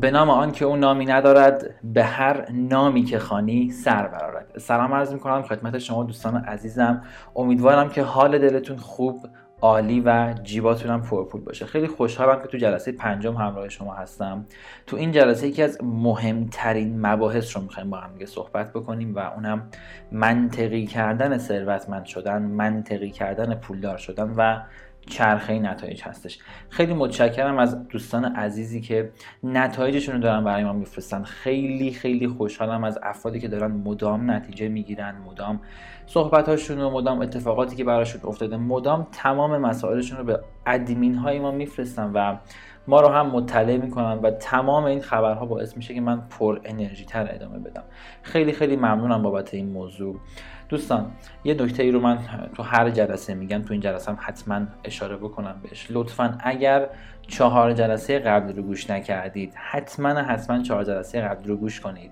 به نام آن که او نامی ندارد به هر نامی که خانی سر برارد سلام عرض می‌کنم خدمت شما دوستان عزیزم. امیدوارم که حال دلتون خوب عالی و جیباتون هم پرپول باشه. خیلی خوشحالم که تو جلسه پنجم همراه شما هستم. تو این جلسه یکی از مهمترین مباحث رو می‌خوایم با هم دیگه صحبت بکنیم و اونم منطقی کردن ثروتمند شدن منطقی کردن پولدار شدن و چرخه نتایج هستش. خیلی متشکرم از دوستان عزیزی که نتایجشون رو دارن برای ما میفرستن. خیلی خیلی خوشحالم از افرادی که دارن مدام نتیجه می‌گیرن مدام صحبتاشون و مدام اتفاقاتی که براشون افتاده مدام تمام مسائلشون رو به ادمین های ما میفرستن و ما رو هم مطلع می‌کنن و تمام این خبرها باعث میشه که من پر انرژی تر ادامه بدم. خیلی خیلی ممنونم بابت این موضوع. دوستان یه نکته ای رو من تو هر جلسه میگم تو این جلسه هم حتما اشاره بکنم بهش. لطفا اگر چهار جلسه قبل رو گوش نکردید حتما حتما چهار جلسه قبل رو گوش کنید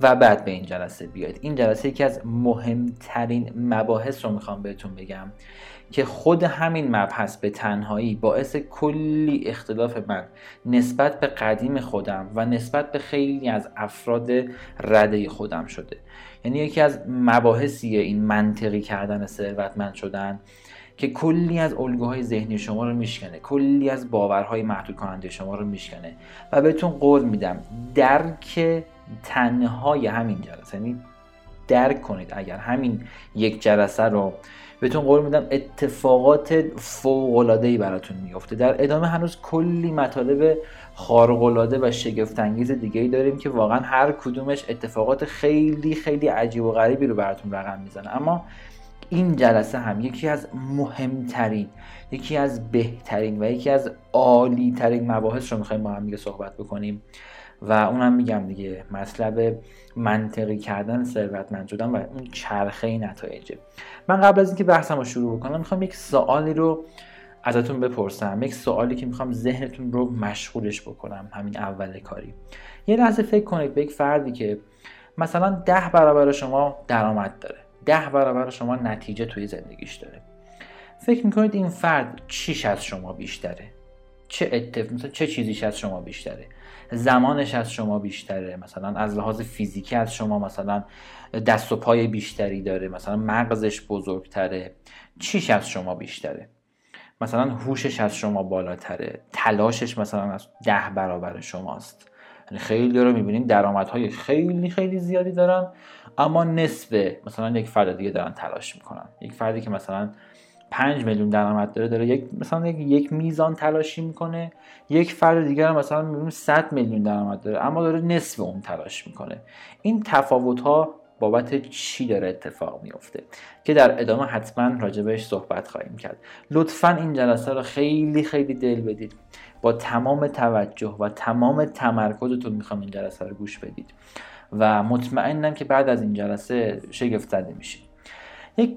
و بعد به این جلسه بیاید. این جلسه یکی از مهمترین مباحث رو می‌خوام بهتون بگم که خود همین مبحث به تنهایی باعث کلی اختلاف من نسبت به قدیم خودم و نسبت به خیلی از افراد رده خودم شده. یعنی یکی از مباحثیه این منطقی کردن ثروتمند شدن که کلی از الگوهای ذهنی شما رو میشکنه کلی از باورهای محدود کننده شما رو میشکنه و بهتون قول میدم درک تنهای همین جلسه یعنی درک کنید اگر همین یک جلسه رو بهتون قول میدم اتفاقات فوق العاده براتون میفته در ادامه هنوز کلی مطالب خارق العاده و شگفت انگیز دیگه ای داریم که واقعا هر کدومش اتفاقات خیلی خیلی عجیب و غریبی رو براتون رقم می‌زنه. اما این جلسه هم یکی از مهمترین یکی از بهترین و یکی از عالی ترین مباحث رو می‌خوایم با هم دیگه صحبت بکنیم. و اونم میگم دیگه مطلب منطقی کردن ثروتمند شدن و اون چرخه نتایجه. من قبل از اینکه بحثم رو شروع بکنم می‌خوام یک سوالی رو ازتون بپرسم یک سوالی که می‌خوام ذهنتون رو مشغولش بکنم همین اول کاری. یه لحظه فکر کنید به یک فردی که مثلا ده برابر شما درآمد داره ده برابر شما نتیجه توی زندگیش داره. فکر می‌کنید این فرد چیش از شما بیشتره؟ چه اتف... مثلا چه چیزیش از شما بیشتره؟ زمانش از شما بیشتره. مثلا از لحاظ فیزیکی از شما مثلا دست و پای بیشتری داره مثلا مغزش بزرگتره. چیش از شما بیشتره؟ مثلا هوشش از شما بالاتره. تلاشش مثلا از ده برابر شماست. یعنی خیلی رو می‌بینیم درآمدهای خیلی خیلی زیادی دارن اما نصف مثلا یک فرد دیگه دارن تلاش می‌کنن. یک فردی که مثلا 5 میلیون درآمد داره داره یک مثلا یک, میزان تلاشی می‌کنه یک فرد دیگر مثلا می‌بینیم 100 میلیون درآمد داره اما داره نصف اون تلاش می‌کنه. این تفاوت ها بابت چی داره اتفاق میفته که در ادامه حتما راجبش صحبت خواهیم کرد. لطفا این جلسه رو خیلی خیلی دل بدید. با تمام توجه و تمام تمرکزتون می‌خوام این جلسه رو گوش بدید. و مطمئنم که بعد از این جلسه شگفت زده میشید. یک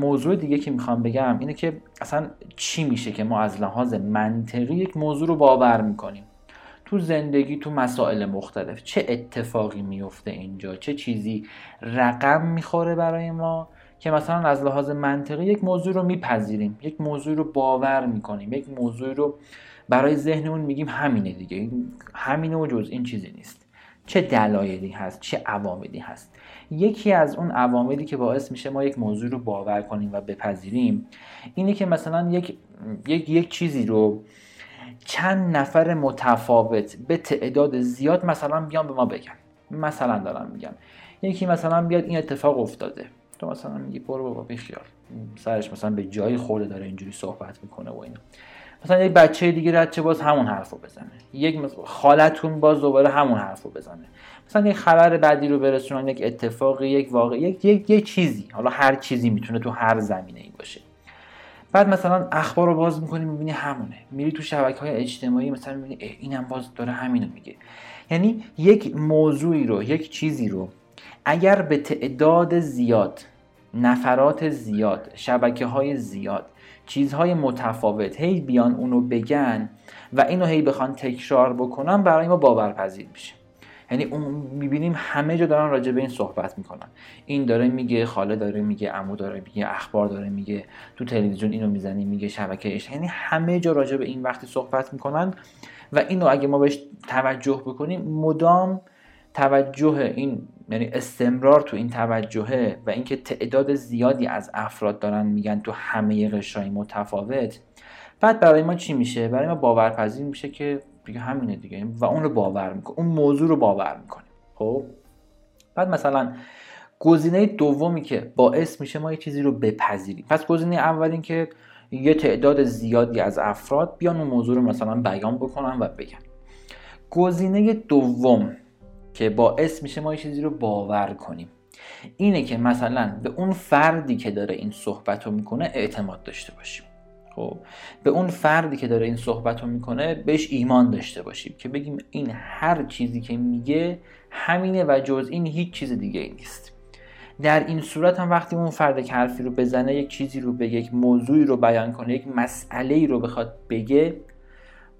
موضوع دیگه که می‌خوام بگم اینه که اصلا چی میشه که ما از لحاظ منطقی یک موضوع رو باور می‌کنیم؟ تو زندگی تو مسائل مختلف چه اتفاقی میفته اینجا؟ چه چیزی رقم می‌خوره برای ما که مثلا از لحاظ منطقی یک موضوع رو میپذیریم یک موضوع رو باور می‌کنیم یک موضوع رو برای ذهنمون میگیم همینه دیگه. همینه و جز این چیزی نیست. چه دلایلی هست چه عواملی هست؟ یکی از اون عواملی که باعث میشه ما یک موضوع رو باور کنیم و بپذیریم اینه که مثلا یک یک, یک چیزی رو چند نفر متفاوت به تعداد زیاد مثلا بیان به ما بگن. مثلا دارم میگم یکی مثلا بیاد این اتفاق افتاده. تو مثلا میگی برو بابا بیخیال سرش مثلا به جایی خورده داره اینجوری صحبت می‌کنه و اینا. مثلا یک بچه دیگه رد چه باز همون حرفو بزنه. یک خالتون باز دوباره همون حرفو بزنه. مثلا یک خبر بعدی رو برسونن یک اتفاق یک واقع یک یک, یک چیزی. حالا هر چیزی می‌تونه تو هر زمینه ای باشه. بعد مثلا اخبار رو باز می‌کنی می‌بینی همونه. میری تو شبکه های اجتماعی مثلا می‌بینی اینم باز داره همینو میگه. یعنی یک موضوعی رو یک چیزی رو اگر به تعداد زیاد نفرات زیاد شبکه های زیاد چیزهای متفاوت هی بیان اونو بگن و اینو هی بخوان تکرار بکنن برای ما باورپذیر میشه. یعنی اون می‌بینیم همه جا دارن راجع به این صحبت می‌کنن. این داره میگه خاله داره میگه عمو داره میگه اخبار داره میگه تو تلویزیون اینو می‌زنی میگه شبکه اش یعنی همه جا راجع به این وقتی صحبت می‌کنن و اینو اگه ما بهش توجه بکنیم مدام توجه این یعنی استمرار تو این توجهه و اینکه تعداد زیادی از افراد دارن میگن تو همه قشرهای متفاوت بعد برای ما چی میشه؟ برای ما باورپذیر میشه که دیگه همینه دیگه. و اون رو باور می‌کنه. اون موضوع رو باور می‌کنه. خب؟ بعد مثلا گزینه دومی که باعث میشه ما یه چیزی رو بپذیریم. پس گزینه اول این که یه تعداد زیادی از افراد بیان اون موضوع رو مثلا بیان بکنن و بگن. گزینه دوم که باعث میشه ما یه چیزی رو باور کنیم. اینه که مثلا به اون فردی که داره این صحبت رو می‌کنه اعتماد داشته باشیم. خب به اون فردی که داره این صحبت رو می‌کنه بهش ایمان داشته باشیم که بگیم این هر چیزی که میگه همینه و جز این هیچ چیز دیگه ای نیست. در این صورت هم وقتی اون فرد که حرفی رو بزنه یک چیزی رو به یک موضوعی رو بیان کنه یک مسئله ای رو بخواد بگه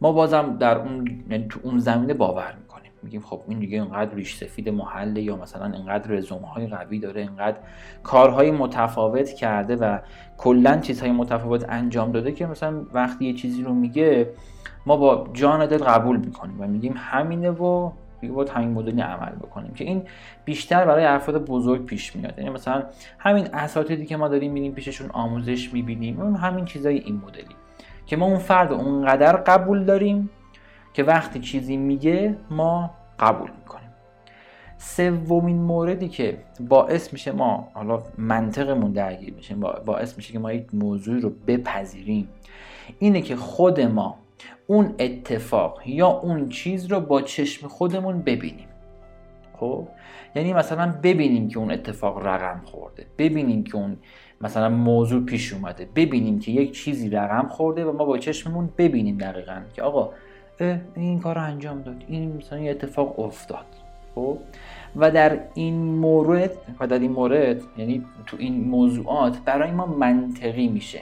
ما بازم در اون یعنی اون زمینه باور می‌کنیم. میگیم خب این دیگه اینقدر ریش سفید محله یا مثلا اینقدر رزومه های قوی داره اینقدر کارهای متفاوت کرده و کلا چیزهای متفاوت انجام داده که مثلا وقتی یه چیزی رو میگه ما با جان دل قبول می‌کنیم و میگیم همینه و دیگه باید همین مدلی عمل بکنیم که این بیشتر برای افراد بزرگ پیش میاد. یعنی مثلا همین اساتیدی که ما داریم می‌بینیم پیششون آموزش می‌بینیم همین چیزای این مدلی که ما اون فرد اونقدر قبول داریم که وقتی چیزی میگه ما قبول می‌کنیم. سومین موردی که باعث میشه ما حالا منطقمون درگیر میشه باعث میشه که ما یک موضوعی رو بپذیریم اینه که خود ما اون اتفاق یا اون چیز رو با چشم خودمون ببینیم. خب؟ یعنی مثلا ببینیم که اون اتفاق رقم خورده ببینیم که اون مثلا موضوع پیش اومده ببینیم که یک چیزی رقم خورده و ما با چشممون ببینیم دقیقا که آقا این کار رو انجام داد. این مثلا یه اتفاق افتاد. خب؟ و در این مورد و در این مورد یعنی تو این موضوعات برای ما منطقی میشه.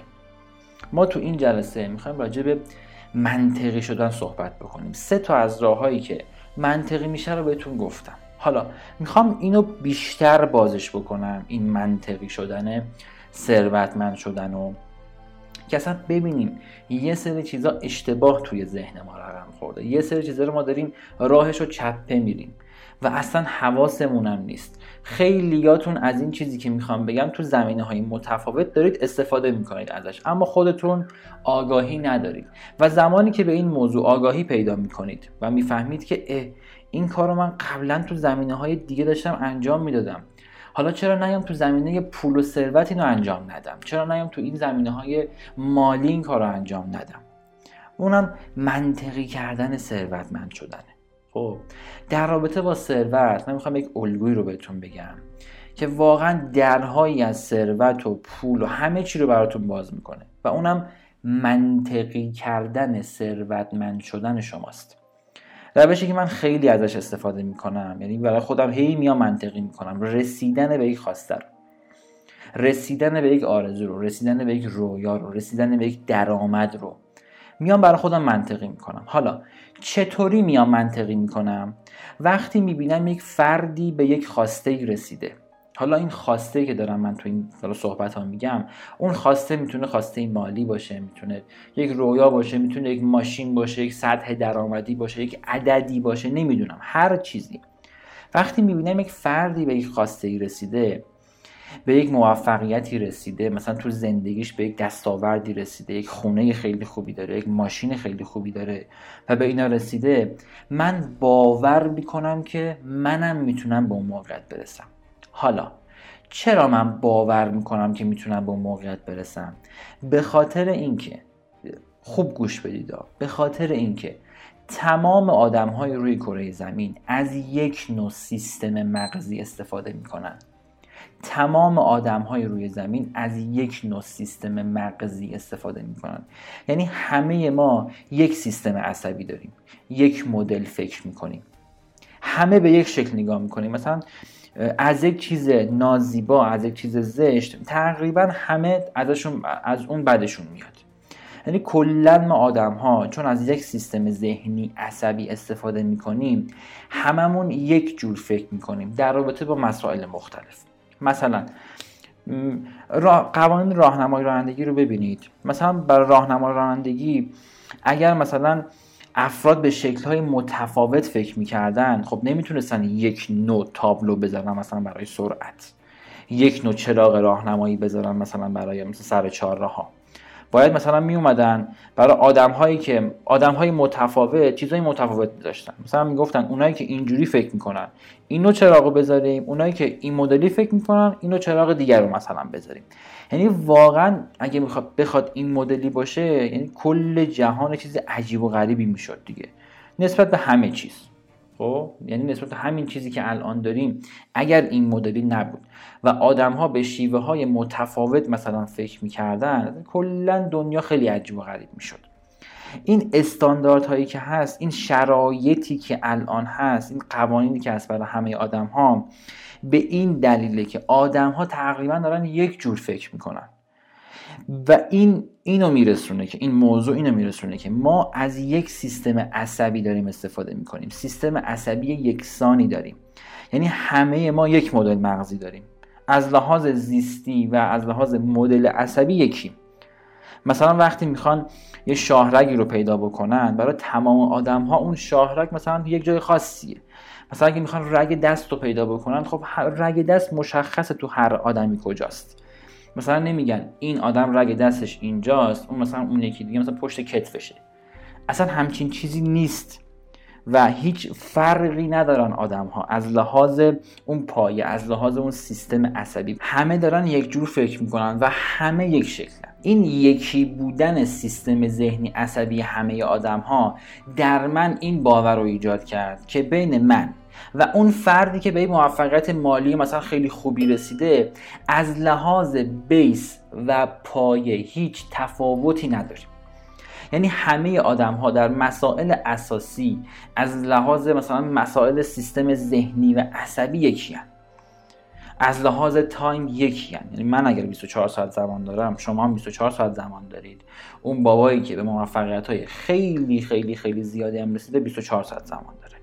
ما تو این جلسه می‌خوایم راجع به منطقی شدن صحبت بکنیم. سه تا از راههایی که منطقی میشه رو بهتون گفتم. حالا می‌خوام اینو بیشتر بازش بکنم این منطقی شدن ثروتمند شدن و که اصلا ببینیم یه سری چیزا اشتباه توی ذهن ما رقم خورده. یه سری چیزا رو ما داریم راهش رو چپه میریم و اصلا حواسمونم نیست. خیلیاتون از این چیزی که می‌خوام بگم تو زمینه های متفاوت دارید استفاده می‌کنید ازش اما خودتون آگاهی ندارید و زمانی که به این موضوع آگاهی پیدا می‌کنید و می‌فهمید که این کار رو من قبلا تو زمینه های دیگه داشتم انجام می‌دادم. حالا چرا نیام تو زمینه پول و ثروت اینو انجام ندم؟ چرا نیام تو این زمینه های مالی این کار انجام ندم؟ اونم منطقی کردن ثروتمند شدنه. خب در رابطه با ثروت من می‌خوام یک الگویی رو بهتون بگم که واقعا درهایی از ثروت و پول و همه چی رو براتون باز می‌کنه و اونم منطقی کردن ثروتمند شدن شماست. روشی که من خیلی ازش استفاده می‌کنم یعنی برای خودم هی میام منطقی می‌کنم. رسیدن به یک خواسته رسیدن به یک آرزو رو رسیدن به یک رویا رو رسیدن به یک درآمد رو میام برای خودم منطقی می‌کنم. حالا چطوری میام منطقی می‌کنم؟ وقتی می‌بینم یک فردی به یک خواسته رسیده. حالا این خواسته که دارم من تو این صحبت ها میگم اون خواسته می‌تونه خواسته مالی باشه می‌تونه یک رویا باشه می‌تونه یک ماشین باشه یک سطح درآمدی باشه یک عددی باشه نمی‌دونم هر چیزی. وقتی می‌بینم یک فردی به یک خواسته ای رسیده به یک موفقیتی رسیده مثلا تو زندگیش به یک دستاوردی رسیده یک خونه خیلی خوبی داره یک ماشین خیلی خوبی داره و به اینا رسیده من باور می‌کنم که منم می‌تونم به اون موقعیت برسم. حالا چرا من باور می‌کنم که می‌تونم به اون موقعیت برسم؟ به خاطر اینکه خوب گوش بدید به خاطر اینکه تمام آدم های روی کره زمین از یک نوع سیستم مغزی استفاده می‌کنن. تمام آدم های روی زمین از یک نوع سیستم مغزی استفاده می‌کنن. یعنی همه ما یک سیستم عصبی داریم یک مدل فکر می‌کنیم. همه به یک شکل نگاه می‌کنیم. مثلا از یک چیز نازیبا از یک چیز زشت تقریبا همه ازشون از اون بدشون میاد. یعنی کلا ما آدم ها چون از یک سیستم ذهنی عصبی استفاده می‌کنیم هممون یک جور فکر می‌کنیم در رابطه با مسائل مختلف. مثلا قوانین راهنمای رانندگی رو ببینید. مثلا برای راهنمای رانندگی اگر مثلا افراد به شکلهای متفاوت فکر می‌کردن. خب نمی‌تونستن یک نوع تابلو بذارن مثلا برای سرعت. یک نوع چراغ راهنمایی بذارن مثلا برای مثل سر چهار ها. باید مثلا می اومدن برای آدم هایی که آدم های متفاوت چیزهای متفاوت داشتن. مثلا می‌گفتن اونایی که اینجوری فکر می‌کنن اینو چراغو بذاریم. اونایی که این مدلی فکر می‌کنن اینو چراغ دیگر رو مثلا بذاریم. یعنی واقعا اگه می‌خواد بخواد این مدلی باشه یعنی کل جهان چیز عجیب و غریبی می‌شد دیگه. نسبت به همه چیز. خب؟ یعنی نسبت به همین چیزی که الان داریم اگر این مدلی نبود و آدم ها به شیوه های متفاوت مثلا فکر می‌کردن کلا دنیا خیلی عجیب و غریب می‌شد. این استانداردهایی که هست این شرایطی که الان هست این قوانینی که هست برای همه آدم ها به این دلیله که آدم ها تقریبا دارن یک جور فکر می‌کنن. و این اینو میرسونه که این موضوع اینو میرسونه که ما از یک سیستم عصبی داریم استفاده می‌کنیم. سیستم عصبی یکسانی داریم. یعنی همه ما یک مدل مغزی داریم. از لحاظ زیستی و از لحاظ مدل عصبی یکی مثلا وقتی می‌خوان یه شاهرگی رو پیدا بکنن برای تمام آدم ها اون شاهرگ مثلا یک جای خاصیه. مثلا اگه می‌خوان رگ دست رو پیدا بکنن خب رگ دست مشخصه تو هر آدمی کجاست. مثلا نمیگن این آدم رگ دستش اینجاست اون مثلا اون یکی دیگه مثلا پشت کتفشه. اصلا همچین چیزی نیست و هیچ فرقی ندارن آدم ها از لحاظ اون پایه از لحاظ اون سیستم عصبی همه دارن یک جور فکر می‌کنن و همه یک شکلن. این یکی بودن سیستم ذهنی عصبی همه آدم ها در من این باور رو ایجاد کرد که بین من و اون فردی که به این موفقیت مالی مثلا خیلی خوبی رسیده از لحاظ بیس و پایه هیچ تفاوتی نداریم یعنی همه آدم ها در مسائل اساسی از لحاظ مثلا مسائل سیستم ذهنی و عصبی یکی هن. از لحاظ تایم یکی هن. یعنی من اگر 24 ساعت زمان دارم شما هم 24 ساعت زمان دارید. اون بابایی که به موفقیت های خیلی خیلی خیلی زیادی هم رسیده 24 ساعت زمان داره.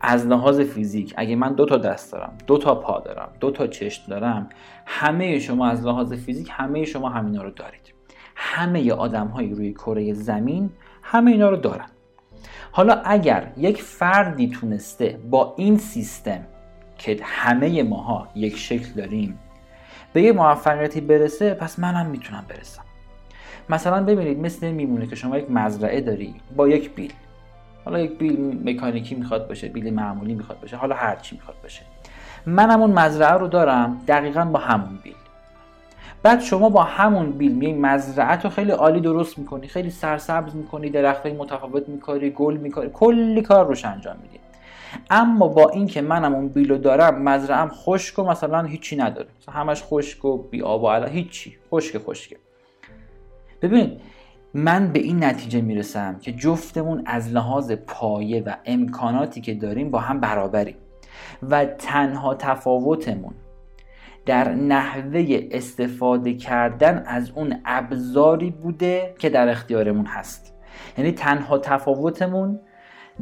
از لحاظ فیزیک اگه من دو تا دست دارم دو تا پا دارم دو تا چشم دارم همه شما از لحاظ فیزیک همه شما همینا رو دارید. همه آدم های روی کره زمین همه اینا رو دارن. حالا اگر یک فردی تونسته با این سیستم که همه ماها یک شکل داریم. به یه موفقیتی برسه پس منم می‌تونم برسم. مثلا ببینید مثل میمونه که شما یک مزرعه داری با یک بیل. حالا یک بیل مکانیکی می‌خواد باشه بیل معمولی می‌خواد باشه حالا هر چی می‌خواد باشه. منم اون مزرعه رو دارم دقیقا با همون بیل. بعد شما با همون بیل می مزرعه رو خیلی عالی درست می‌کنی خیلی سرسبز می‌کنی درختای متفاوت میکاری گل میکاری کلی کار روش انجام میدی. اما با اینکه منم اون بیلو دارم مزرعم خشک و مثلا هیچی نداره. همش خشک و بی آب و هیچی. خشک خشکه. ببینید من به این نتیجه می‌رسم که جفتمون از لحاظ پایه و امکاناتی که داریم با هم برابریم. و تنها تفاوتمون در نحوه استفاده کردن از اون ابزاری بوده که در اختیارمون هست. یعنی تنها تفاوتمون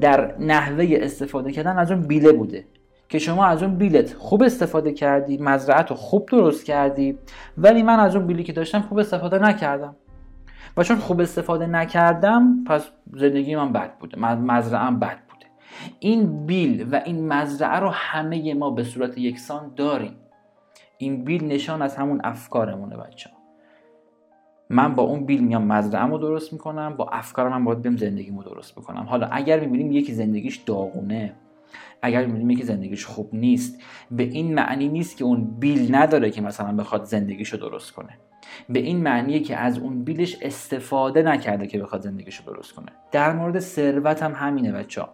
در نحوه استفاده کردن از اون بیله بوده. که شما از اون بیلت خوب استفاده کردی مزرعت رو خوب درست کردی ولی من از اون بیلی که داشتم خوب استفاده نکردم. و چون خوب استفاده نکردم پس زندگی من بد بوده مزرعم بد بوده. این بیل و این مزرعه رو همه ما به صورت یکسان داریم. این بیل نشان از همون افکارمونه بچه من با اون بیل میام مزرعه رو درست می‌کنم با افکارم من باید بیم زندگیمو درست بکنم. حالا اگر می‌بینیم یکی زندگیش داغونه اگر می‌بینیم یکی زندگیش خوب نیست به این معنی نیست که اون بیل نداره که مثلا بخواد زندگیشو درست کنه. به این معنیه که از اون بیلش استفاده نکرده که بخواد زندگیشو درست کنه. در مورد ثروت هم همینه بچه ها.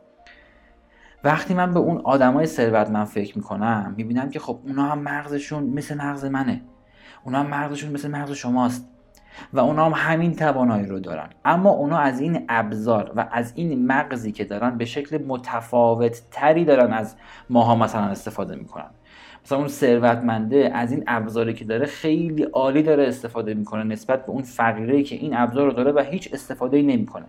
وقتی من به اون آدمای ثروتمند فکر می‌کنم می‌بینم که خب اونا هم مغزشون مثل مغز منه. اونا هم مغزشون مثل مغز شماست. و اونا هم همین توانایی رو دارن. اما اونا از این ابزار و از این مغزی که دارن به شکل متفاوت تری دارن از ماها مثلا استفاده می‌کنن. مثلا اون ثروتمنده از این ابزاری که داره خیلی عالی داره استفاده می‌کنه نسبت به اون فقیره که این ابزار رو داره و هیچ استفاده ای نمی‌کنه.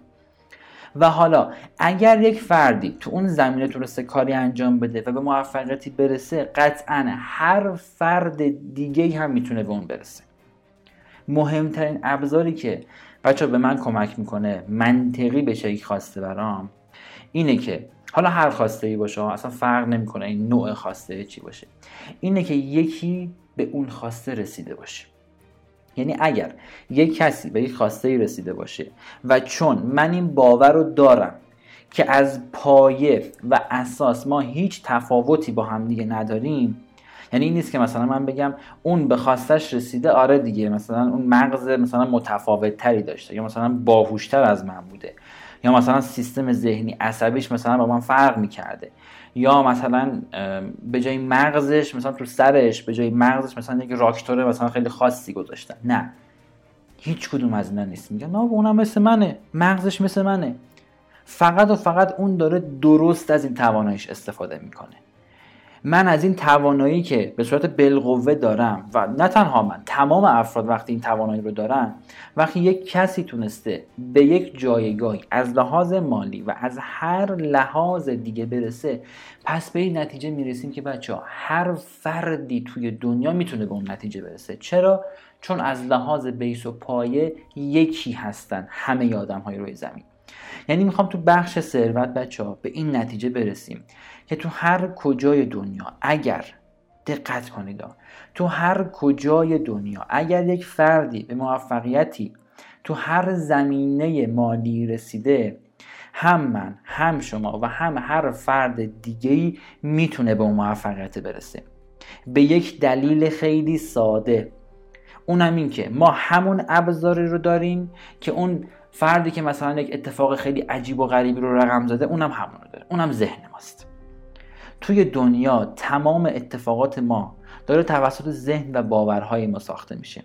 و حالا اگر یک فردی تو اون زمینه تونسته کاری انجام بده و به موفقیتی برسه قطعا هر فرد دیگه هم می‌تونه به اون برسه. مهمترین ابزاری که بچه به من کمک می‌کنه منطقی بشه یک خواسته برام اینه که حالا هر خواسته ای باشه اصلا فرق نمی‌کنه این نوع خواسته چی باشه. اینه که یکی به اون خواسته رسیده باشه. یعنی اگر یک کسی به یک خواسته ای رسیده باشه و چون من این باور رو دارم که از پایه و اساس ما هیچ تفاوتی با هم دیگه نداریم یعنی این نیست که مثلا من بگم اون به خواستش رسیده آره دیگه مثلا اون مغز مثلا متفاوت تری داشته یا مثلا باهوشتر از من بوده یا مثلا سیستم ذهنی عصبیش مثلا با من فرق می‌کرده یا مثلا به جای مغزش مثلا تو سرش به جای مغزش مثلا یک راکتور مثلا خیلی خاصی گذاشتن نه. هیچ کدوم از اینا نیست. میگن نه اونم مثل منه. مغزش مثل منه. فقط و فقط اون داره درست از این تواناییش استفاده می‌کنه. من از این توانایی که به صورت بالقوه دارم و نه تنها من تمام افراد وقتی این توانایی رو دارن وقتی یک کسی تونسته به یک جایگاهی از لحاظ مالی و از هر لحاظ دیگه برسه پس به این نتیجه می‌رسیم که بچه ها هر فردی توی دنیا می‌تونه به اون نتیجه برسه. چرا؟ چون از لحاظ بیس و پایه یکی هستن همه آدم های روی زمین. یعنی می‌خوام تو بخش ثروت بچه ها به این نتیجه برسیم. که تو هر کجای دنیا اگر دقت کنید تو هر کجای دنیا اگر یک فردی به موفقیتی تو هر زمینه مالی رسیده هم من هم شما و هم هر فرد دیگهی می‌تونه به اون موفقیت برسه. به یک دلیل خیلی ساده. اونم این که ما همون ابزاری رو داریم که اون فردی که مثلا یک اتفاق خیلی عجیب و غریبی رو رقم زده اونم همون رو داره. اونم ذهن ماست. توی دنیا تمام اتفاقات ما داره توسط ذهن و باورهای ما ساخته میشه.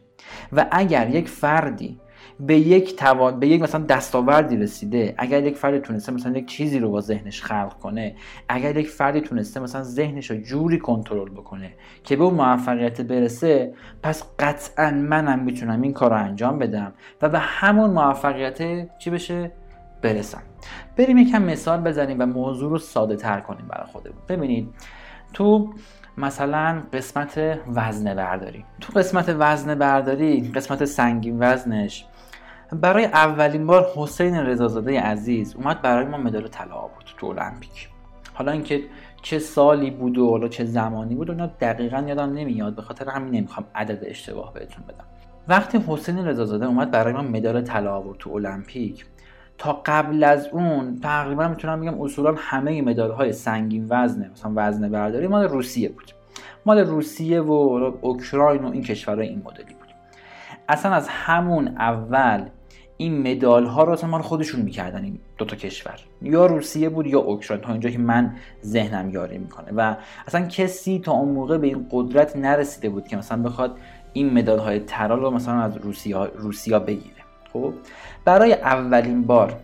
و اگر یک فردی به یک توان به یک مثلا دستاوردی رسیده اگر یک فردی تونسته مثلا یک چیزی رو با ذهنش خلق کنه اگر یک فردی تونسته مثلا ذهنش رو جوری کنترل بکنه که به اون موفقیت برسه پس قطعا منم می‌تونم این کار رو انجام بدم و به همون موفقیت چی بشه؟ برسم. بریم یکم مثال بزنیم و موضوع رو ساده تر کنیم برای خودمون. ببینید تو مثلا قسمت وزنه برداری. تو قسمت وزنه برداری قسمت سنگین وزنش برای اولین بار حسین رضازاده عزیز اومد برای ما مدال طلا آورد تو المپیک. حالا اینکه چه سالی بود و حالا چه زمانی بود اونا دقیقا یادم نمیاد. به خاطر همین نمی‌خوام عدد اشتباه بهتون بدم. وقتی حسین رضازاده اومد برای ما مدال طلا آورد تو المپیک تا قبل از اون تقریبا می‌تونم بگم اصولا همه مدال های سنگین وزنه. مثلا وزنه برداری مال روسیه بود. مال روسیه و اوکراین و این کشورهای این مدلی بود. اصلا از همون اول این مدال ها رو اصلا مال خودشون می‌کردن این دو تا کشور. یا روسیه بود یا اوکراین تا اینجا که من ذهنم یاری می‌کنه. و اصلا کسی تا اون موقع به این قدرت نرسیده بود که مثلا بخواد این مدال های طلا رو مثلا از روسیا روسیا بگیره. خب برای اولین بار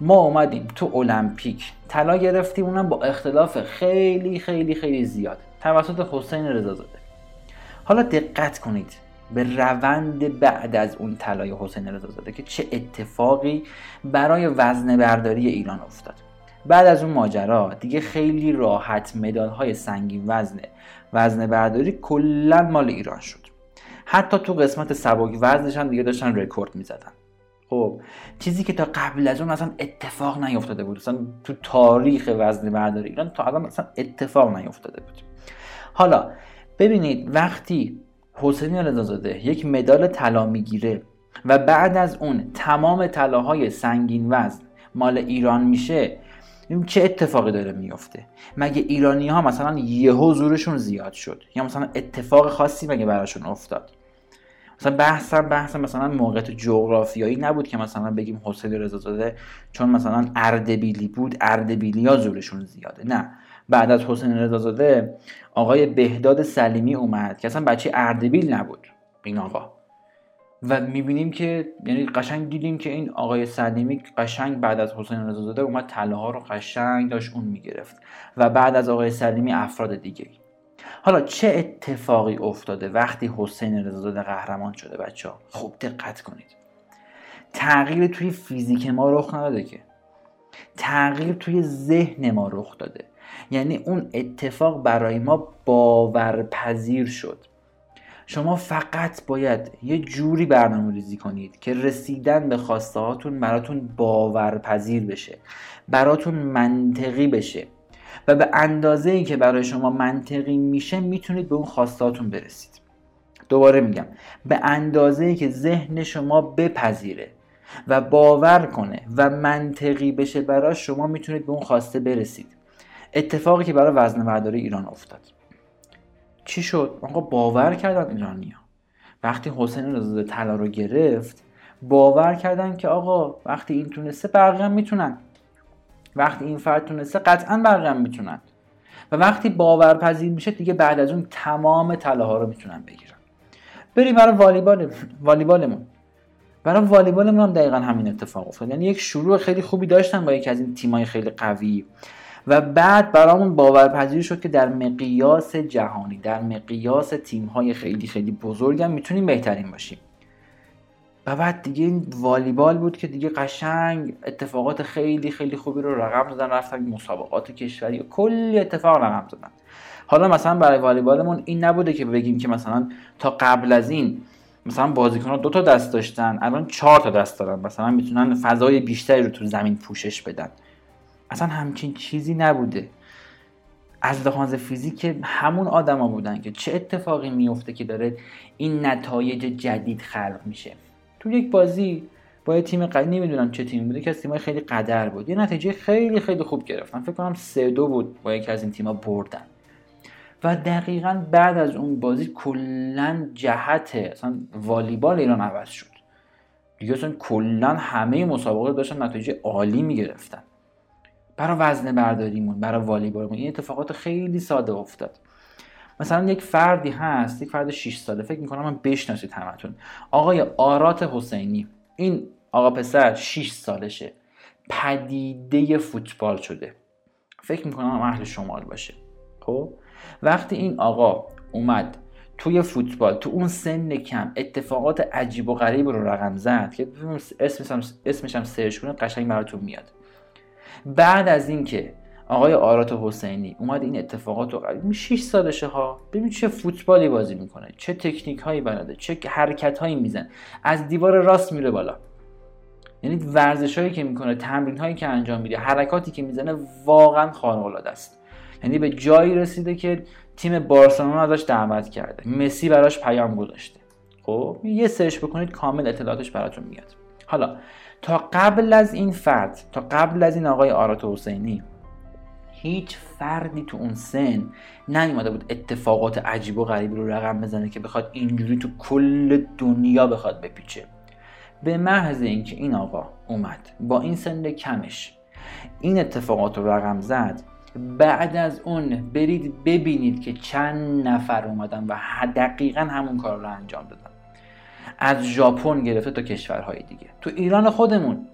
ما اومدیم تو المپیک. طلا گرفتیم اونم با اختلاف خیلی خیلی خیلی زیاد. توسط حسین رضازاده. حالا دقت کنید به روند بعد از اون طلای حسین رضازاده که چه اتفاقی برای وزن برداری ایران افتاد. بعد از اون ماجرا دیگه خیلی راحت مدال های سنگین وزن وزن برداری کلا مال ایران شد. حتی تو قسمت سبک وزنش هم دیگه داشتن رکورد می‌زدن. خب چیزی که تا قبل از اون اصلا اتفاق نیفتاده بود اصلا تو تاریخ وزن برداری ایران تا الان اصلا اتفاق نیفتاده بود. حالا ببینید وقتی حسین رضازاده یک مدال طلا می‌گیره و بعد از اون تمام طلاهای سنگین وزن مال ایران میشه چه اتفاقی داره میفته مگه ایرانی ها مثلا یه حضورشون زیاد شد؟ یا مثلا اتفاق خاصی مگه براشون افتاد؟ مثلا بحث بحث مثلا موقعیت جغرافیایی نبود که مثلا بگیم حسین رضازاده چون مثلا اردبیلی بود اردبیلی ها زورشون زیاده. نه. بعد از حسین رضازاده آقای بهداد سلیمی اومد که اصلا بچه اردبیل نبود. این آقا. و می‌بینیم که یعنی قشنگ دیدیم که این آقای سلیمی قشنگ بعد از حسین رضازاده اومد ها رو قشنگ داشت اون می‌گرفت و بعد از آقای سلیمی افراد دیگه حالا چه اتفاقی افتاده وقتی حسین رضازاده قهرمان شده بچه ها خوب دقت کنید. تغییر توی فیزیک ما رخ نداده که. تغییر توی ذهن ما رخ داده. یعنی اون اتفاق برای ما باورپذیر شد. شما فقط باید یه جوری برنامه ریزی کنید که رسیدن به خواسته هاتون براتون باورپذیر بشه براتون منطقی بشه و به اندازه ای که برای شما منطقی میشه می‌تونید به اون خواستاتون برسید. دوباره میگم به اندازه ای که ذهن شما بپذیره و باور کنه و منطقی بشه برای شما می‌تونید به اون خواسته برسید. اتفاقی که برای وزن ایران افتاد. چی شد؟ آقا باور کردن ایرانیا وقتی حسین رضا طلا رو گرفت باور کردن که آقا وقتی این تونسته بقیه می‌تونن. وقتی این فرد تونسته قطعا بقیه می‌تونن. و وقتی باورپذیر میشه دیگه بعد از اون تمام طلاها رو می‌تونن بگیرن. بریم برای والیبال والیبالمون. برای والیبالمون هم دقیقا همین اتفاق افتاد. یعنی یک شروع خیلی خوبی داشتن با یکی از این تیمای خیلی قوی. و بعد برامون باورپذیر شد که در مقیاس جهانی در مقیاس تیم‌های خیلی خیلی بزرگم می‌تونیم بهترین باشیم. و بعد دیگه این والیبال بود که دیگه قشنگ اتفاقات خیلی خیلی خوبی رو رقم زدن رفتن مسابقات کشوری. و کلی اتفاق رقم زدن. حالا مثلا برای والیبالمون این نبوده که بگیم که مثلا تا قبل از این مثلا بازیکنان دو تا دست داشتن الان چهار تا دست دارن. مثلا می‌تونن فضای بیشتری رو تو زمین پوشش بدن. اصلا همچین چیزی نبوده. از لحاظ فیزیک همون آدما بودن که چه اتفاقی میفته که داره این نتایج جدید خلق میشه. تو یک بازی با یه تیم قدر نمی‌دونم چه تیم بوده که از تیمای خیلی قدر بود. یه نتیجه خیلی خیلی خوب گرفتن. فکر کنم سه دو بود با یکی از این تیم‌ها بردن. و دقیقا بعد از اون بازی کلا جهت اصلا والیبال ایران عوض شد. دیگه اصلا کلا همه مسابقه داشتن نتیجه عالی می‌گرفتن. برای وزن برداریمون برای والیبالمون. این اتفاقات خیلی ساده افتاد. مثلا یک فردی هست یک فرد 6 ساله. فکر می‌کنم من بشناسید همتون. آقای آرات حسینی. این آقا پسر 6 سالشه. پدیده فوتبال شده. فکر می‌کنم اهل شمال باشه. خب؟ وقتی این آقا اومد توی فوتبال تو اون سن کم اتفاقات عجیب و غریب رو رقم زد که اسمش هم سرچ کنید قشنگ براتون میاد. بعد از اینکه آقای آرات حسینی اومد این اتفاقات رو قبل 6 سالشه ها. ببین چه فوتبالی بازی می‌کنه چه تکنیک هایی بلده چه حرکت هایی میزن از دیوار راست میره بالا. یعنی ورزش هایی که می‌کنه تمرین هایی که انجام میده حرکاتی که می‌زنه واقعا خارق العاده است. یعنی به جایی رسیده که تیم بارسلونا ازش دعوت کرده. مسی براش پیام گذاشته. خب یه سرچ بکنید کامل اطلاعاتش براتون میاد. حالا تا قبل از این فرد تا قبل از این آقای آرات حسینی هیچ فردی تو اون سن نیومده بود اتفاقات عجیب و غریبی رو رقم بزنه که بخواد اینجوری تو کل دنیا بخواد بپیچه. به محض اینکه این آقا اومد با این سن کمش این اتفاقات رو رقم زد بعد از اون برید ببینید که چند نفر اومدن و دقیقا همون کار رو انجام دادن. از ژاپن گرفته تا کشورهای دیگه. تو ایران خودمون.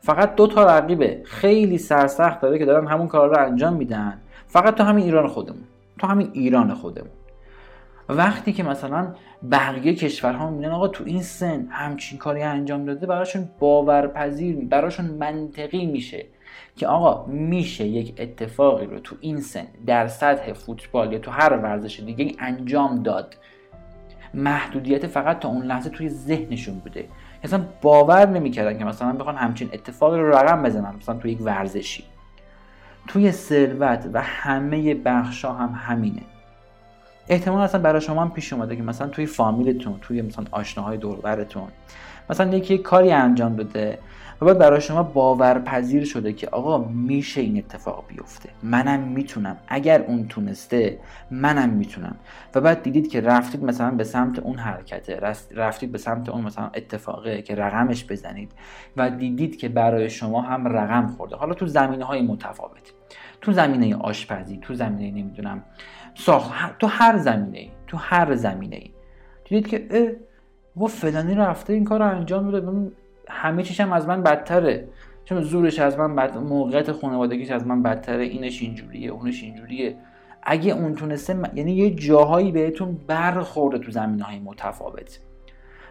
فقط دو تا رقیبه. خیلی سرسخت داره که دارن همون کار رو انجام میدن. فقط تو همین ایران خودمون. تو همین ایران خودمون. وقتی که مثلا بقیه کشورها می‌بینن آقا تو این سن همچین کاری انجام داده براشون باورپذیر براشون منطقی میشه که آقا میشه یک اتفاقی رو تو این سن در سطح فوتبال یا تو هر ورزش دیگه انجام داد. محدودیت فقط تا اون لحظه توی ذهنشون بوده. اصلا باور نمی‌کردن که مثلا بخوان همچین اتفاقی رو رقم بزنن مثلا توی یک ورزشی. توی ثروت و همه بخشا هم همینه. احتمال اصلا برای شما هم پیش اومده که مثلا توی فامیلتون توی مثلا آشناهای دوربرتون مثلا یکی کاری انجام داده و بعد برای شما باورپذیر شده که آقا میشه این اتفاق بیفته. منم می‌تونم. اگر اون تونسته منم می‌تونم. و بعد دیدید که رفتید مثلا به سمت اون حرکته. رفتید به سمت اون مثلا اتفاقه که رقمش بزنید. و دیدید که برای شما هم رقم خورده. حالا تو زمینه های متفاوت. تو زمینه آشپزی تو زمینه نمی‌دونم ساخت. تو هر زمینه ای تو هر زمینه ای دیدید که اه و فلانی رفته این کار رو انجام بده همه چیش از من بدتره. چون زورش از من بد موقعیت خانوادگیش از من بدتره. اینش اینجوریه اونش اینجوریه. اگه اون تونسته یعنی یه جاهایی بهتون برخورده تو زمین های متفاوت.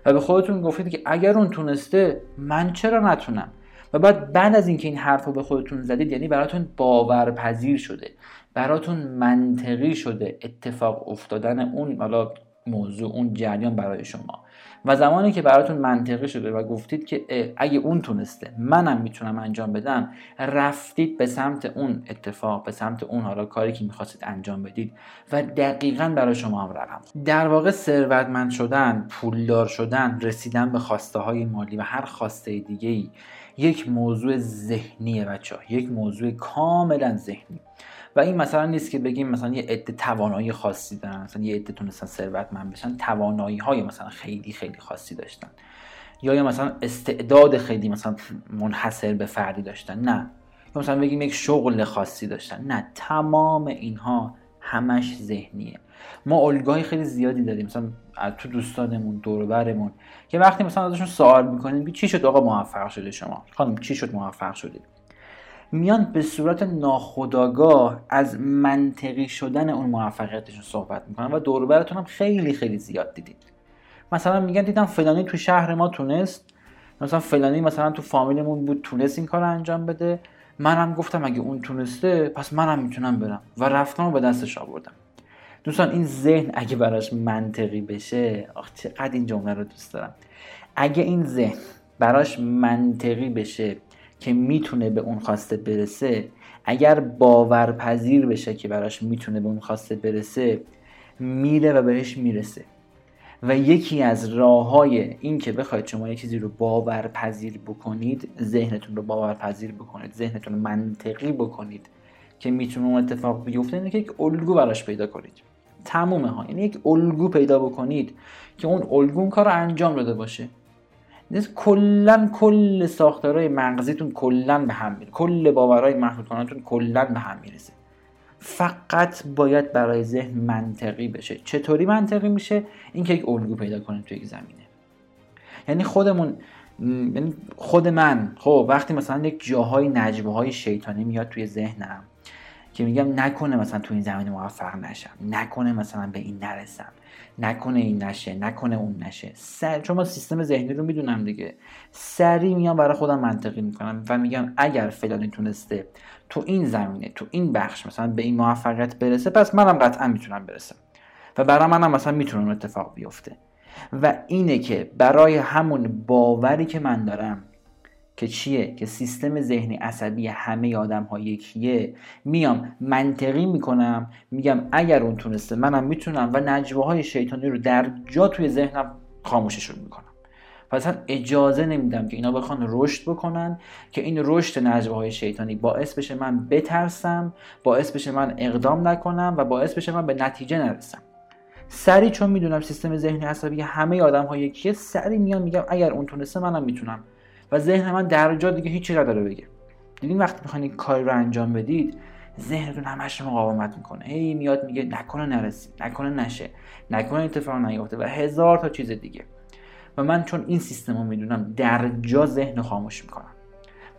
و به خودتون گفتید که اگر اون تونسته من چرا نتونم؟ و بعد بعد از اینکه این حرف رو به خودتون زدید یعنی براتون باورپذیر شده. براتون منطقی شده اتفاق افتادن اون حالا موضوع اون جریان برای شما. و زمانی که براتون منطقی شده و گفتید که اگه اون تونسته منم می‌تونم انجام بدم رفتید به سمت اون اتفاق به سمت اون حالا کاری که می‌خواستید انجام بدید و دقیقا برای شما هم رقم در واقع ثروتمند شدن پولدار شدن رسیدن به خواسته های مالی و هر خواسته دیگه ای یک موضوع ذهنیه بچه. یک موضوع کاملا ذهنی و این مثلا نیست که بگیم مثلا یه عده توانایی خاصی دارن. مثلا یه عده تونستن ثروتمند بشن توانایی های مثلا خیلی خیلی خاصی داشتن. یا یا مثلا استعداد خیلی مثلا منحصر به فردی داشتن. نه. یا مثلا بگیم یک شغل خاصی داشتن. نه. تمام اینها همش ذهنیه. ما الگوهای خیلی زیادی داریم. مثلا تو دوستانمون دور برمون که وقتی مثلا ازشون سوال می‌کنیم چی شد آقا موفق شده شما؟ خانم چی شد موفق شدید؟ میان به صورت ناخودآگاه از منطقی شدن اون موفقیتشون صحبت می‌کنن و دوربرتون هم خیلی خیلی زیاد دیدید. مثلا میگن دیدم فلانی تو شهر ما تونست. مثلا فلانی مثلا تو فامیلمون بود تونست این کار انجام بده. منم گفتم اگه اون تونسته پس منم می‌تونم برم. و رفتم و به دستش آوردم. دوستان این ذهن اگه براش منطقی بشه آخ چقدر این جمله رو دوست دارم. اگه این ذهن براش منطقی بشه که می‌تونه به اون خواسته برسه اگر باورپذیر بشه که براش می‌تونه به اون خواسته برسه میره و بهش می‌رسه. و یکی از راه های این که بخواید شما یه چیزی رو باورپذیر بکنید ذهنتون رو باورپذیر بکنید ذهنتون رو منطقی بکنید که می‌تونه اون اتفاق بیفته اینه که یک الگو براش پیدا کنید. تمومه ها. یعنی یک الگو پیدا بکنید که اون الگو اون کار رو انجام داده باشه. کلا کل ساختارهای مغزیتون کلا به هم میره کل باورهای محدود کننتون کلا به هم می‌رسه فقط باید برای ذهن منطقی بشه. چطوری منطقی میشه؟ اینکه یک الگو پیدا کنیم توی یک زمینه. یعنی خودمون یعنی خود من خب وقتی مثلا یک جاهای نجبه های شیطانی میاد توی ذهنم که میگم نکنه مثلا تو این زمینه موفق نشم نکنه مثلا به این نرسم. نکنه این نشه نکنه اون نشه. سر... چون ما سیستم ذهنی رو می‌دونم دیگه. سریع میام برای خودم منطقی می‌کنم و میگم اگر فلانی تونسته تو این زمینه تو این بخش مثلا به این موفقیت برسه پس منم قطعا می‌تونم برسم. و برای منم مثلا می‌تونم اتفاق بیفته. و اینه که برای همون باوری که من دارم که چیه؟ که سیستم ذهنی عصبی همه آدم ها یکیه. میام منطقی می‌کنم میگم اگر اون تونسته منم می‌تونم و نجوه های شیطانی رو در جا توی ذهنم خاموششون می‌کنم. پس اجازه نمیدم که اینا بخوان رشد بکنن که این رشد نجوه های شیطانی باعث بشه من بترسم باعث بشه من اقدام نکنم و باعث بشه من به نتیجه نرسم. سری چون می‌دونم سیستم ذهنی عصبی همه آدم ها یکیه سری میام میگم اگر اون تونسته منم می‌تونم و ذهن من در جا دیگه هیچی نداره بگه. دیدین وقتی می‌خواین این کاری رو انجام بدید ذهنتون همش مقاومت می‌کنه. هی میاد میگه نکنه نرسی نکنه نشه نکنه اتفاق نیفته و هزار تا چیز دیگه. و من چون این سیستم رو می‌دونم در جا ذهن خاموش می‌کنم.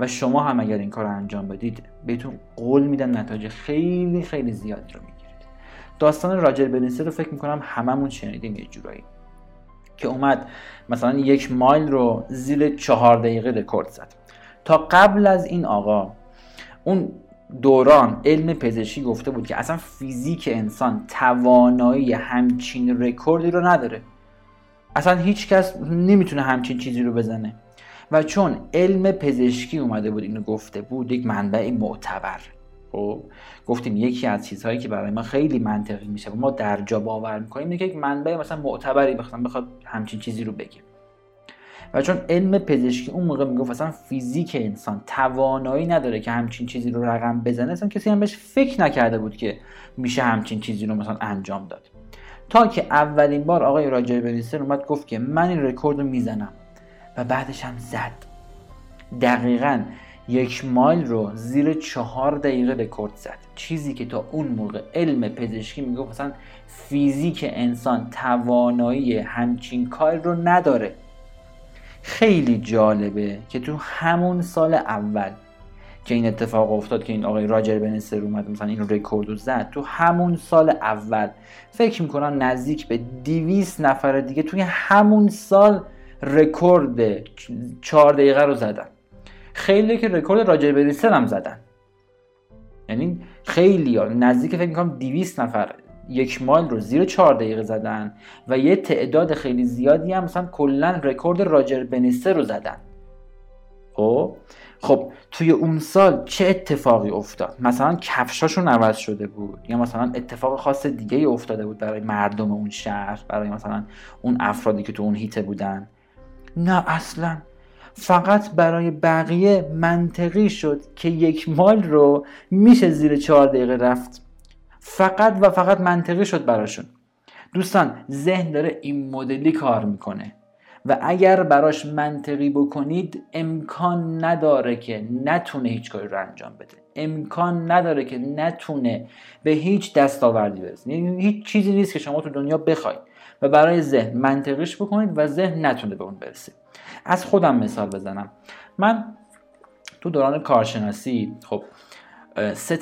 و شما هم اگر این کار رو انجام بدید بهتون قول میدم نتایج خیلی خیلی زیادی رو می‌گیرید. داستان راجر بنیستر رو فکر می‌کنم هممون شنیدیم یه جورایی. که اومد مثلا یک مایل رو زیر چهار دقیقه رکورد زد. تا قبل از این آقا اون دوران علم پزشکی گفته بود که اصلا فیزیک انسان توانایی همچین رکوردی رو نداره. اصلا هیچ کس نمی‌تونه همچین چیزی رو بزنه. و چون علم پزشکی اومده بود اینو گفته بود یک منبع معتبر. خب گفتیم یکی از چیزهایی که برای ما خیلی منطقی میشه و ما در جا باور می‌کنیم اینه که یک منبع مثلا معتبری بخواد بخواد همچین چیزی رو بگه. و چون علم پزشکی اون موقع می‌گفت اصلا فیزیک انسان توانایی نداره که همچین چیزی رو رقم بزنه اصلا کسی هم بهش فکر نکرده بود که میشه همچین چیزی رو مثلا انجام داد. تا که اولین بار آقای راجر بنیستر اومد گفت که من این رکورد رو می‌زنم. و بعدش هم زد. دقیقا یک مایل رو زیر چهار دقیقه رکورد زد. چیزی که تا اون موقع علم پزشکی می‌گفت مثلا فیزیک انسان توانایی همچین کار رو نداره. خیلی جالبه که تو همون سال اول که این اتفاق افتاد که این آقای راجر بنیستر اومد مثلا این رکورد رو زد تو همون سال اول فکر می‌کنم نزدیک به 200 نفر دیگه توی همون سال رکورد چهار دقیقه رو زدن. خیلیا که رکورد راجر بنیستر هم زدن. یعنی خیلی ها نزدیک فکر می‌کنم 200 نفر یک مایل رو زیر چهار دقیقه زدن و یه تعداد خیلی زیادی هم مثلا کلا رکورد راجر بنیستر رو زدن. خب؟ خب توی اون سال چه اتفاقی افتاد؟ مثلا کفشاشون عوض شده بود یا مثلا اتفاق خاص دیگه ای افتاده بود برای مردم اون شهر برای مثلا اون افرادی که تو اون هیته بودن؟ نه اصلا. فقط برای بقیه منطقی شد که یک مال رو میشه زیر چهار دقیقه رفت. فقط و فقط منطقی شد براشون. دوستان ذهن داره این مدلی کار می‌کنه و اگر براش منطقی بکنید امکان نداره که نتونه هیچ کاری رو انجام بده. امکان نداره که نتونه به هیچ دستاوردی برسه. یعنی هیچ چیزی نیست که شما تو دنیا بخواید و برای ذهن منطقیش بکنید و ذهن نتونه به اون برسه. از خودم مثال بزنم. من تو دوران کارشناسی خب سه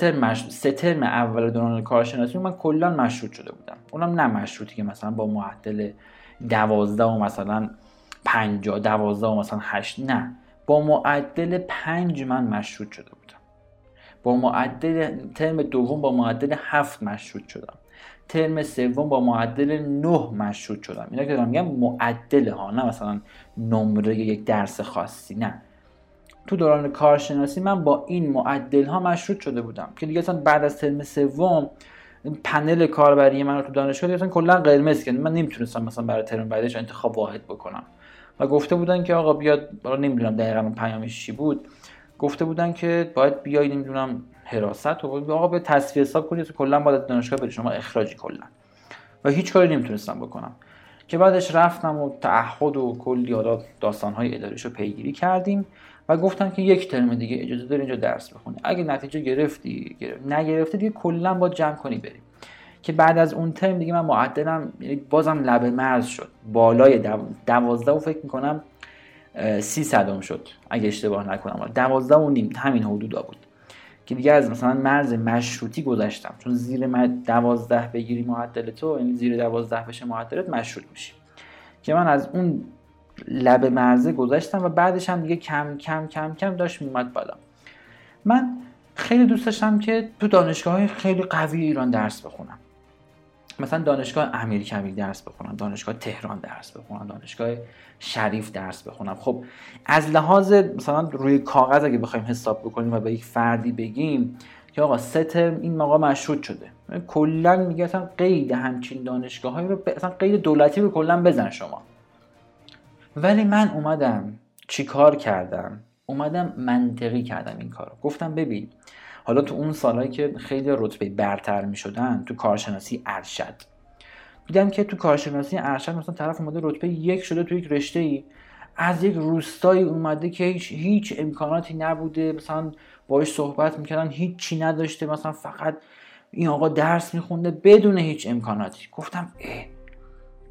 ترم. اول دوران کارشناسی من کلا مشروط شده بودم. اونم نه مشروطی که مثلا با معدل دوازده و مثلا پنجا دوازده و مثلا هشت نه. با معدل پنج من مشروط شده بودم. با معدل ترم دوم با معدل هفت مشروط شدم. ترم سوم با معدل نه مشروط شدم. اینا که دارم میگم معدل ها نه مثلا نمره یک درس خاصی نه. تو دوران کارشناسی من با این معدل ها مشروط شده بودم که دیگه اصلا بعد از ترم سوم پنل کاربری من رو تو دانشگاه اصلا کلا قرمز کرد من نمی‌تونستم مثلا برای ترم بعدش انتخاب واحد بکنم. و گفته بودن که آقا بیاد نمی‌دونم دقیقا پیامش چی بود گفته بودن که باید بیای نمی‌دونم حراست و آقا به تصفیه حساب کنید کلا باید دانشگاه بری. شما اخراجی کلا. و هیچ کاری نمی‌تونستم بکنم. که بعدش رفتم و تعهد و کلی حالا داستانهای اداریشو پیگیری کردیم و گفتن که یک ترم دیگه اجازه داری اینجا درس بخونی. اگه نتیجه گرفتی گرفت نگرفتی دیگه کلا با جمع کنی بریم. که بعد از اون ترم دیگه من معدلم یعنی بازم لب مرز شد. بالای دوازده و فکر می‌کنم سی صدم شد. اگه اشتباه نکنم. دوازده و نیم. همین حدودا بود. که دیگه از مثلا مرز مشروطی گذشتم. چون زیر دوازده بگیری معدل تو یعنی زیر دوازده بشه معدلت مشروط میشی. که من از اون لب مرزه گذشتم و بعدش هم دیگه کم کم کم کم داشت میومد بالا. من خیلی دوست داشتم که تو دانشگاه های خیلی قوی ایران درس بخونم. مثلا دانشگاه امیر کبیر درس بخونم دانشگاه تهران درس بخونم دانشگاه شریف درس بخونم. خب از لحاظ مثلا روی کاغذ اگه بخوایم حساب بکنیم و به یک فردی بگیم که آقا سه این موقع مشروط شده. کلا میگه اصلا قید همچین دانشگاه های رو اصلا قید دولتی رو کلا بزن شما. ولی من اومدم چیکار کردم؟ اومدم منطقی کردم این کارو. گفتم ببین حالا تو اون سالهایی که خیلی رتبه برتر می شدن تو کارشناسی ارشد. دیدم که تو کارشناسی ارشد مثلا طرف اومده رتبه یک شده تو یک رشته ای از یک روستایی اومده که هیچ, هیچ امکاناتی نبوده. مثلا باش صحبت می‌کردن هیچ چی نداشته. مثلا فقط این آقا درس میخونده بدون هیچ امکاناتی. گفتم اه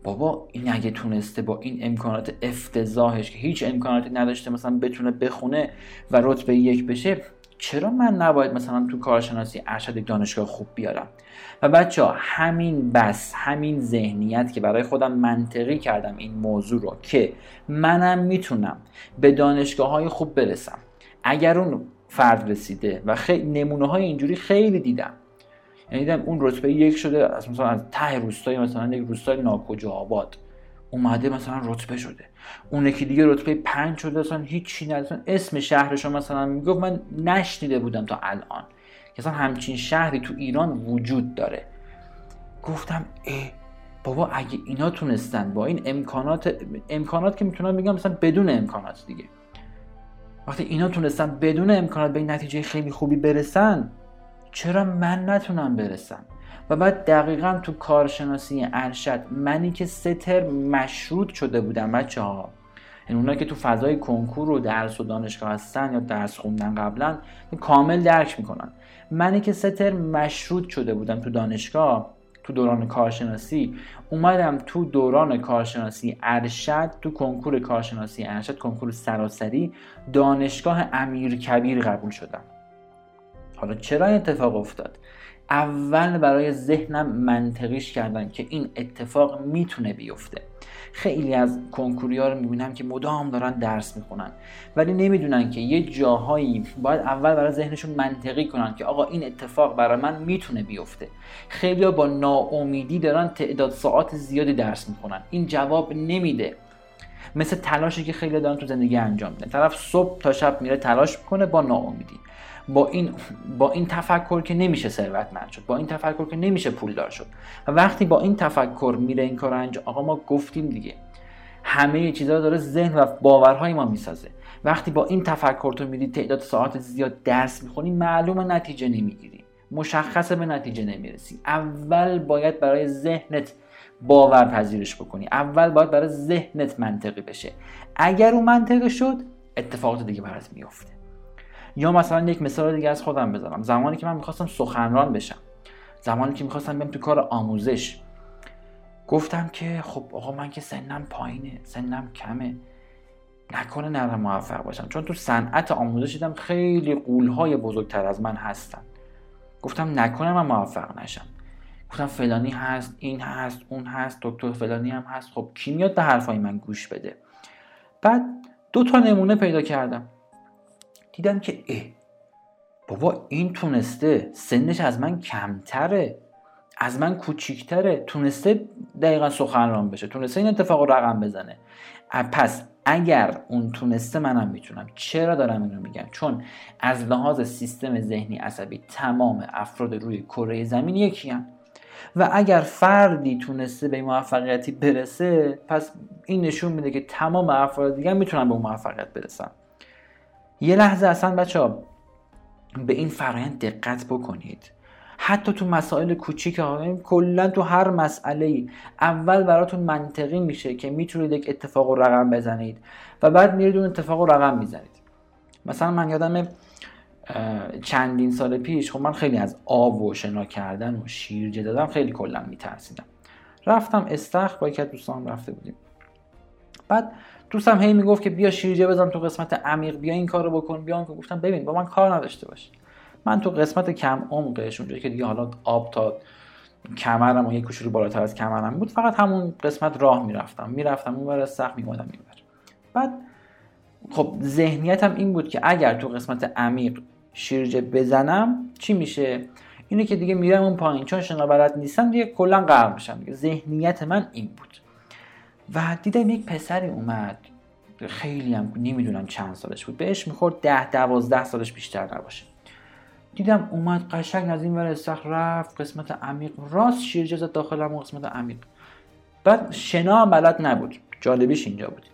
بابا این اگه تونسته با این امکانات افتضاحش که هیچ امکاناتی نداشته مثلا بتونه بخونه و رتبه یک بشه چرا من نباید مثلا تو کارشناسی ارشد دانشگاه خوب بیارم؟ و بچه ها همین بس همین ذهنیت که برای خودم منطقی کردم این موضوع رو که منم می‌تونم به دانشگاه های خوب برسم. اگر اون فرد رسیده و خیلی نمونه های اینجوری خیلی دیدم. یعنی دیدم اون رتبه یک شده از مثلا از ته روستای مثلا یک روستای ناکجا آباد اومده مثلا رتبه شده. اون یکی دیگه رتبه پنج شده اصلا هیچی نداره اسم شهرش مثلا می‌گفت من نشنیده بودم تا الان که اصلا همچین شهری تو ایران وجود داره. گفتم ای بابا اگه اینا تونستن با این امکانات امکانات که می‌تونم بگم مثلا بدون امکانات دیگه. وقتی اینا تونستن بدون امکانات به این نتیجه خیلی خوبی برسن چرا من نتونم برسم؟ و بعد دقیقا تو کارشناسی ارشد منی که ستر مشروط شده بودم بچه ها یعنی که تو فضای کنکور و درس و دانشگاه هستن یا درس خوندن قبلا کامل درک می‌کنن. منی که ستر مشروط شده بودم تو دانشگاه تو دوران کارشناسی اومدم تو دوران کارشناسی ارشد تو کنکور کارشناسی ارشد کنکور سراسری دانشگاه امیر کبیر قبول شدم. حالا چرا این اتفاق افتاد؟ اول برای ذهنم منطقیش کردن که این اتفاق می‌تونه بیفته. خیلی از کنکوریا رو می‌بینم که مدام دارن درس می‌خونن ولی نمی‌دونن که یه جاهایی باید اول برای ذهنشون منطقی کنن که آقا این اتفاق برای من می‌تونه بیفته. خیلی با ناامیدی دارن تعداد ساعت زیادی درس می‌خونن. این جواب نمیده. مثل تلاشی که خیلی دارن تو زندگی انجام میدن. طرف صبح تا شب میره تلاش می‌کنه با ناامیدی. با این با این تفکر که نمیشه ثروتمند شد با این تفکر که نمیشه پولدار شد. وقتی با این تفکر میره این کار انجام آقا ما گفتیم دیگه. همه چیزها داره ذهن و باورهای ما می‌سازه. وقتی با این تفکر تو میری تعداد ساعت زیاد درس می‌خونی معلومه نتیجه نمی‌گیری. مشخصه به نتیجه نمی‌رسی. اول باید برای ذهنت باور پذیرش بکنی. اول باید برای ذهنت منطقی بشه. اگر اون منطقی شد اتفاقات دیگه برات میفته یا مثلا یک مثال دیگه از خودم بزنم. زمانی که من می‌خواستم سخنران بشم. زمانی که می‌خواستم برم تو کار آموزش. گفتم که خب آقا من که سنم پایینه سنم کمه. نکنه نرم موفق باشم. چون تو صنعت آموزش دیدم خیلی قولهای بزرگتر از من هستن. گفتم نکنه من موفق نشم. گفتم فلانی هست این هست اون هست دکتر فلانی هم هست. خب کی میاد به حرفای من گوش بده؟ بعد دو تا نمونه پیدا کردم. دیدم که اه بابا این تونسته سنش از من کمتره از من کوچیکتره. تونسته دقیقا سخنران بشه تونسته این اتفاق رو رقم بزنه. پس اگر اون تونسته منم می‌تونم چرا دارم اینو میگم؟ چون از لحاظ سیستم ذهنی عصبی تمام افراد روی کره زمین یکی هم. و اگر فردی تونسته به موفقیتی برسه پس این نشون میده که تمام افراد دیگه می‌تونن به موفقیت برسن. یه لحظه اصلا بچه به این فرایند دقت بکنید. حتی تو مسائل کوچیک ها کلا تو هر مسئله ای اول براتون منطقی میشه که می‌تونید یک اتفاق رو رقم بزنید و بعد میرید اون اتفاق رو رقم می‌زنید. مثلا من یادم چندین سال پیش خب من خیلی از آب و شنا کردن و شیرجه دادم خیلی کلا میترسیدم. رفتم استخ با از دوستان رفته بودیم. بعد دوستم هی می‌گفت که بیا شیرجه بزن تو قسمت عمیق بیا این کارو بکن بیا که گفتم ببین با من کار نداشته باش. من تو قسمت کم عمقش اونجایی که دیگه حالا آب تا کمرم و یک کوچولو بالاتر از کمرم بود فقط همون قسمت راه می‌رفتم. می‌رفتم اون برای سخت میمادم این بعد خب ذهنیتم این بود که اگر تو قسمت عمیق شیرجه بزنم چی میشه؟ اینه که دیگه میرم اون پایین. چون شنا نیستم دیگه کلا غرق میشم. ذهنیت من این بود. و دیدم یک پسری اومد. خیلی هم نمی‌دونم چند سالش بود. بهش می‌خورد ده دوازده سالش بیشتر نباشه. دیدم اومد قشنگ از این ور استخر رفت قسمت عمیق. راست شیرجه زد داخل هم قسمت عمیق. بعد شنا بلد نبود. جالبیش اینجا بود.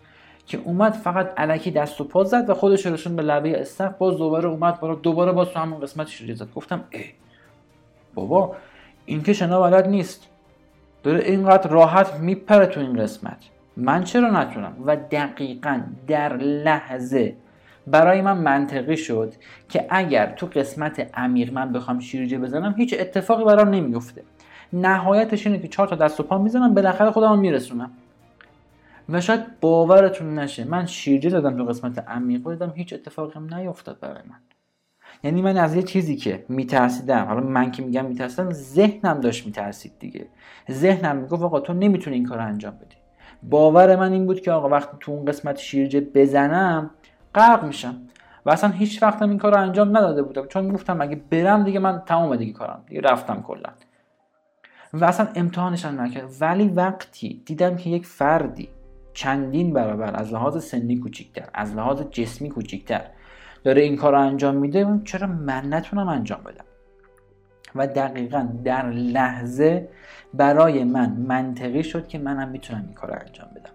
که اومد فقط علکی دست و پا زد و خودش رسون به لبه استخر باز دوباره اومد بالا. دوباره باز تو همون قسمت شیرجه زد گفتم ای بابا این که شنا بلد نیست. داره اینقدر راحت میپره تو این قسمت. من چرا نتونم؟ و دقیقا در لحظه برای من منطقی شد که اگر تو قسمت عمیق من بخوام شیرجه بزنم هیچ اتفاقی برام نمیفته. نهایتش اینه که چهار تا دست و پا می‌زنم بالاخره خودم میرسونم. و شاید باورتون نشه من شیرجه دادم تو قسمت عمیق دیدم هیچ اتفاقی هم نیفتاد برای من. یعنی من از یه چیزی که میترسیدم حالا من که میگم میترسیدم ذهنم داشت میترسید دیگه. ذهنم می‌گفت آقا تو نمی‌تونی این کار انجام بدی. باور من این بود که آقا وقتی تو اون قسمت شیرجه بزنم غرق میشم. و اصلا هیچ وقتم این کار رو انجام نداده بودم. چون گفتم اگه برم دیگه من تمام دیگه کارم. دیگه رفتم کلا. و اصلا امتحانشان نکرد. ولی وقتی دیدم که یک فردی چندین برابر از لحاظ سنی کوچیکتر از لحاظ جسمی کوچیکتر داره این کار رو انجام میده چرا من نتونم انجام بدم؟ و دقیقا در لحظه برای من منطقی شد که منم می‌تونم این کار رو انجام بدم.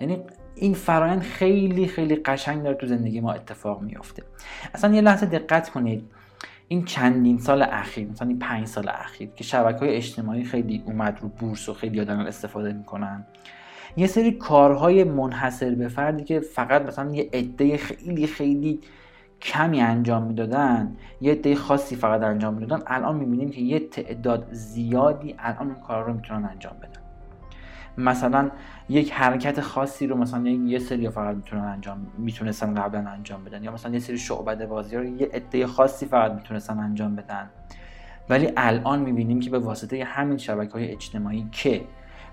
یعنی این فرایند خیلی خیلی قشنگ داره تو زندگی ما اتفاق میافته. اصلا یه لحظه دقت کنید. این چندین سال اخیر مثلا این پنج سال اخیر که شبکه های اجتماعی خیلی اومد رو بورس و خیلی آدم استفاده می‌کنن. یه سری کارهای منحصر به فردی که فقط مثلا یه عده خیلی خیلی کمی انجام می‌دادن یه عده خاصی فقط انجام می‌دادن الان می‌بینیم که یه تعداد زیادی الان اون کار رو می‌تونن انجام بدن. مثلا یک حرکت خاصی رو مثلا یه سری فقط می‌تونن انجام می‌تونستن قبلا انجام بدن یا مثلا یه سری شعبده بازی رو یه عده خاصی فقط می‌تونستن انجام بدن. ولی الان می‌بینیم که به واسطه همین شبکه های اجتماعی که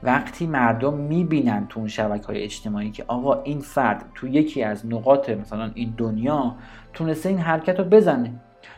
وقتی مردم می‌بینن تو اون شبکه های اجتماعی که آقا این فرد تو یکی از نقاط مثلا این دنیا تونسته این حرکت رو بزنه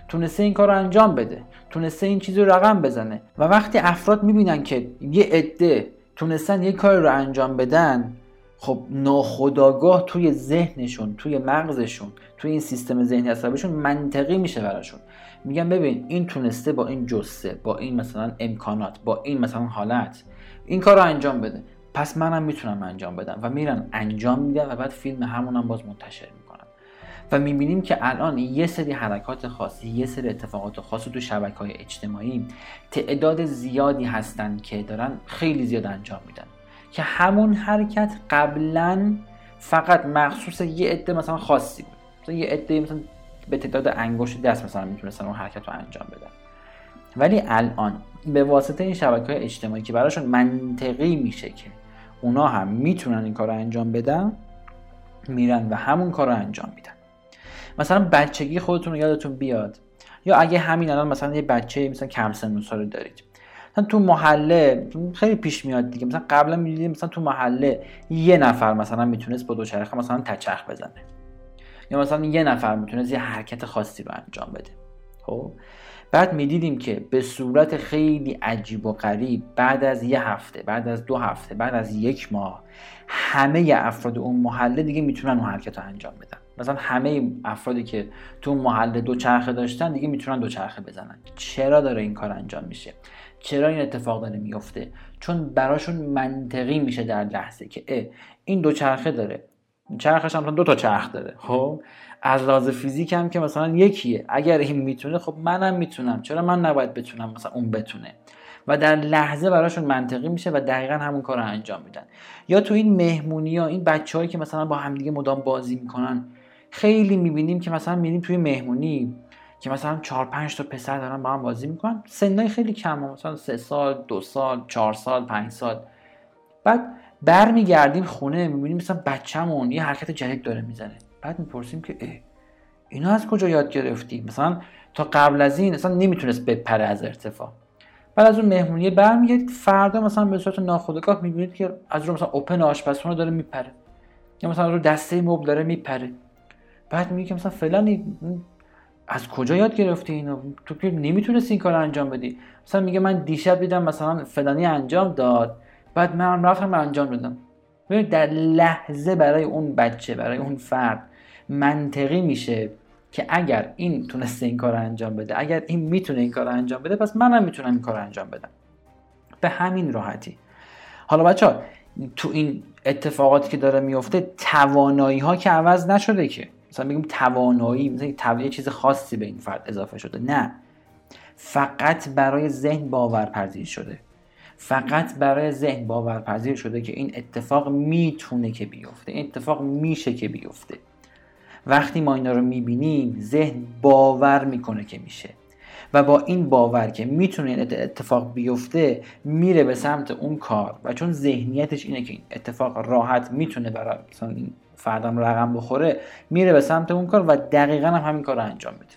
تونسته این کار رو انجام بده تونسته این چیز رو رقم بزنه و وقتی افراد می‌بینن که یه عده تونستن یه کار رو انجام بدن خب ناخداگاه توی ذهنشون توی مغزشون توی این سیستم ذهنی عصبیشون منطقی میشه براشون. میگن ببین این تونسته با این جسه با این مثلا امکانات با این مثلا حالت. این کار رو انجام بده. پس منم می‌تونم انجام بدم. و میرن انجام میدن و بعد فیلم همونم باز منتشر می‌کنن. و می‌بینیم که الان یه سری حرکات خاصی یه سری اتفاقات خاصی تو شبکه های اجتماعی تعداد زیادی هستن که دارن خیلی زیاد انجام میدن. که همون حرکت قبلا فقط مخصوص یه عده مثلا خاصی بود. مثلا یه عده مثلا به تعداد انگشت دست مثلا می‌تونستن اون حرکت رو انجام بدن. ولی الان به واسطه این شبکه های اجتماعی که براشون منطقی میشه که اونا هم می‌تونن این کار رو انجام بدن میرن و همون کار رو انجام میدن. مثلا بچگی خودتون رو یادتون بیاد. یا اگه همین الان مثلا یه بچه مثلا کم سن سال دارید. مثلا تو محله خیلی پیش میاد دیگه. مثلا قبلا می‌دیدیم مثلا تو محله یه نفر مثلا می‌تونست با دوچرخه مثلا تچرخ بزنه. یا مثلا یه نفر می‌تونست یه حرکت خاصی رو انجام بده. خب؟ بعد می‌دیدیم که به صورت خیلی عجیب و غریب بعد از یه هفته بعد از دو هفته بعد از یک ماه همه افراد اون محله دیگه می‌تونن اون حرکت رو انجام بدن. مثلا همه افرادی که تو محله دو چرخه داشتن دیگه می‌تونن دو چرخه بزنن. چرا داره این کار انجام میشه؟ چرا این اتفاق داره میفته چون براشون منطقی میشه در لحظه که اه این دو چرخه داره. چرخش هم دو تا چرخ داره. خب؟ از لحاظ فیزیک هم که مثلا یکیه. اگر این می‌تونه خب منم می‌تونم. چرا من نباید بتونم مثلا اون بتونه؟ و در لحظه براشون منطقی میشه و دقیقا همون کار رو انجام میدن. یا تو این مهمونی ها این بچههایی که مثلا با همدیگه مدام بازی می‌کنن خیلی می‌بینیم که مثلا میریم توی مهمونی که مثلا چهار پنج تا پسر دارن با هم بازی می‌کنن. سنای خیلی کم مثلا سه سال دو سال چهار سال پنج سال. بعد برمیگردیم خونه می‌بینیم مثلا بچه‌مون یه حرکت جدید داره می‌زنه. بعد می‌پرسیم که اه اینا از کجا یاد گرفتی؟ مثلا تا قبل از این اصلا نمی‌تونست بپره از ارتفاع. بعد از اون مهمونی برمیگردید فردا مثلا به صورت ناخودآگاه می‌بینید که از رو مثلا اوپن آشپزخونه داره میپره. یا مثلا رو دسته مبل داره میپره. بعد میگه که مثلا فلانی از کجا یاد گرفتی اینو؟ تو که نمی‌تونستی این کار انجام بدی. مثلا میگه من دیشب دیدم مثلا فلانی انجام داد. بعد من رفتم انجام دادم. در لحظه برای اون بچه برای اون فرد. منطقی میشه که اگر این تونسته این کار انجام بده اگر این می‌تونه این کار انجام بده پس منم می‌تونم این کار انجام بدم. به همین راحتی. حالا بچه ها تو این اتفاقاتی که داره میفته توانایی ها که عوض نشده که. مثلا بگیم توانایی مثلا یه چیز خاصی به این فرد اضافه شده. نه. فقط برای ذهن باورپذیر شده. فقط برای ذهن باورپذیر شده که این اتفاق می‌تونه که بیفته. این اتفاق میشه که بیفته. وقتی ما اینا رو می‌بینیم ذهن باور می‌کنه که میشه. و با این باور که می‌تونه این اتفاق بیفته میره به سمت اون کار. و چون ذهنیتش اینه که این اتفاق راحت می‌تونه برای مثلا فردم رقم بخوره میره به سمت اون کار و دقیقا هم همین کار رو انجام میده.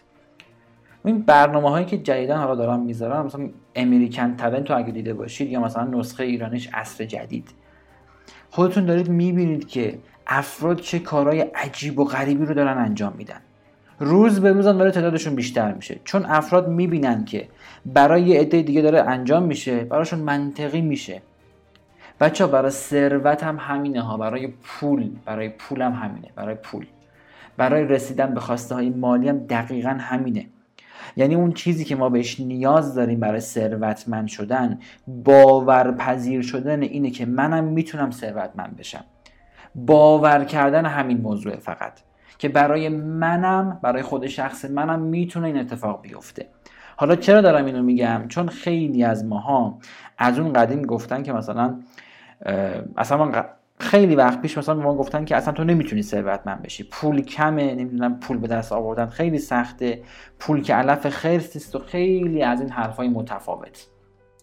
این برنامه هایی که جدیدا حالا دارم می‌ذارم مثلا امریکن تالنت رو اگه دیده باشید یا مثلا نسخه ایرانیش عصر جدید. خودتون دارید می‌بینید که افراد چه کارهای عجیب و غریبی رو دارن انجام میدن. روز به روز داره تعدادشون بیشتر میشه. چون افراد می‌بینن که برای یه عده دیگه داره انجام میشه براشون منطقی میشه. بچه برای ثروت هم همینه ها. برای پول برای پول هم همینه. برای پول. برای رسیدن به خواسته های مالی هم دقیقا همینه. یعنی اون چیزی که ما بهش نیاز داریم برای ثروتمند شدن باورپذیر شدن اینه که منم می‌تونم ثروتمند بشم. باور کردن همین موضوع فقط. که برای منم برای خود شخص منم می‌تونه این اتفاق بیفته. حالا چرا دارم اینو میگم؟ چون خیلی از ماها از اون قدیم گفتن که مثلا اصلا خیلی وقت پیش مثلا ما گفتن که اصلا تو نمی‌تونی ثروتمند بشی. پول کمه نمی‌دونم پول به دست آوردن خیلی سخته. پول که علف خرس و خیلی از این حرفای متفاوت.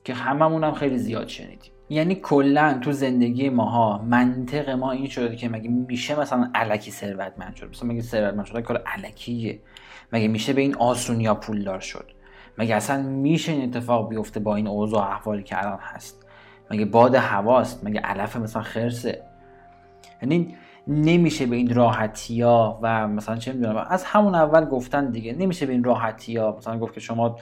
که هممون هم خیلی زیاد شنیدیم. یعنی کلا تو زندگی ماها منطق ما این شده که مگه میشه مثلا علکی ثروتمند شد؟ مثلا مگه ثروتمند شدن کار علکیه؟ مگه میشه به این آسونیا پولدار شد؟ مگه اصلا میشه این اتفاق بیفته با این اوضاع احوالی که الان هست؟ مگه باد هواست؟ مگه علف مثلا خرسه؟ یعنی نمیشه به این راحتی ها و مثلا چه می‌دونم از همون اول گفتن دیگه نمیشه به این راحتی ها مثلا گفت که شما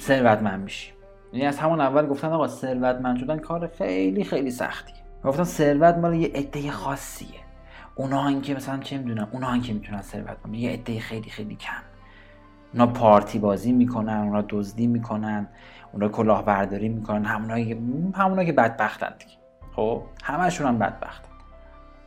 ثروتمند میشی. یعنی از همون اول گفتن آقا ثروتمند شدن کار خیلی خیلی سختیه گفتن ثروت مال یه عده خاصیه. اونا که مثلا چه می‌دونم اونا که می‌تونن ثروتمند یه عده خیلی خیلی کم. اونا پارتی بازی می‌کنن اونا دزدی می‌کنن اونا کلاهبرداری می‌کنن. همونایی همونایی که بدبختن دیگه. خب؟ همشون هم بدبختن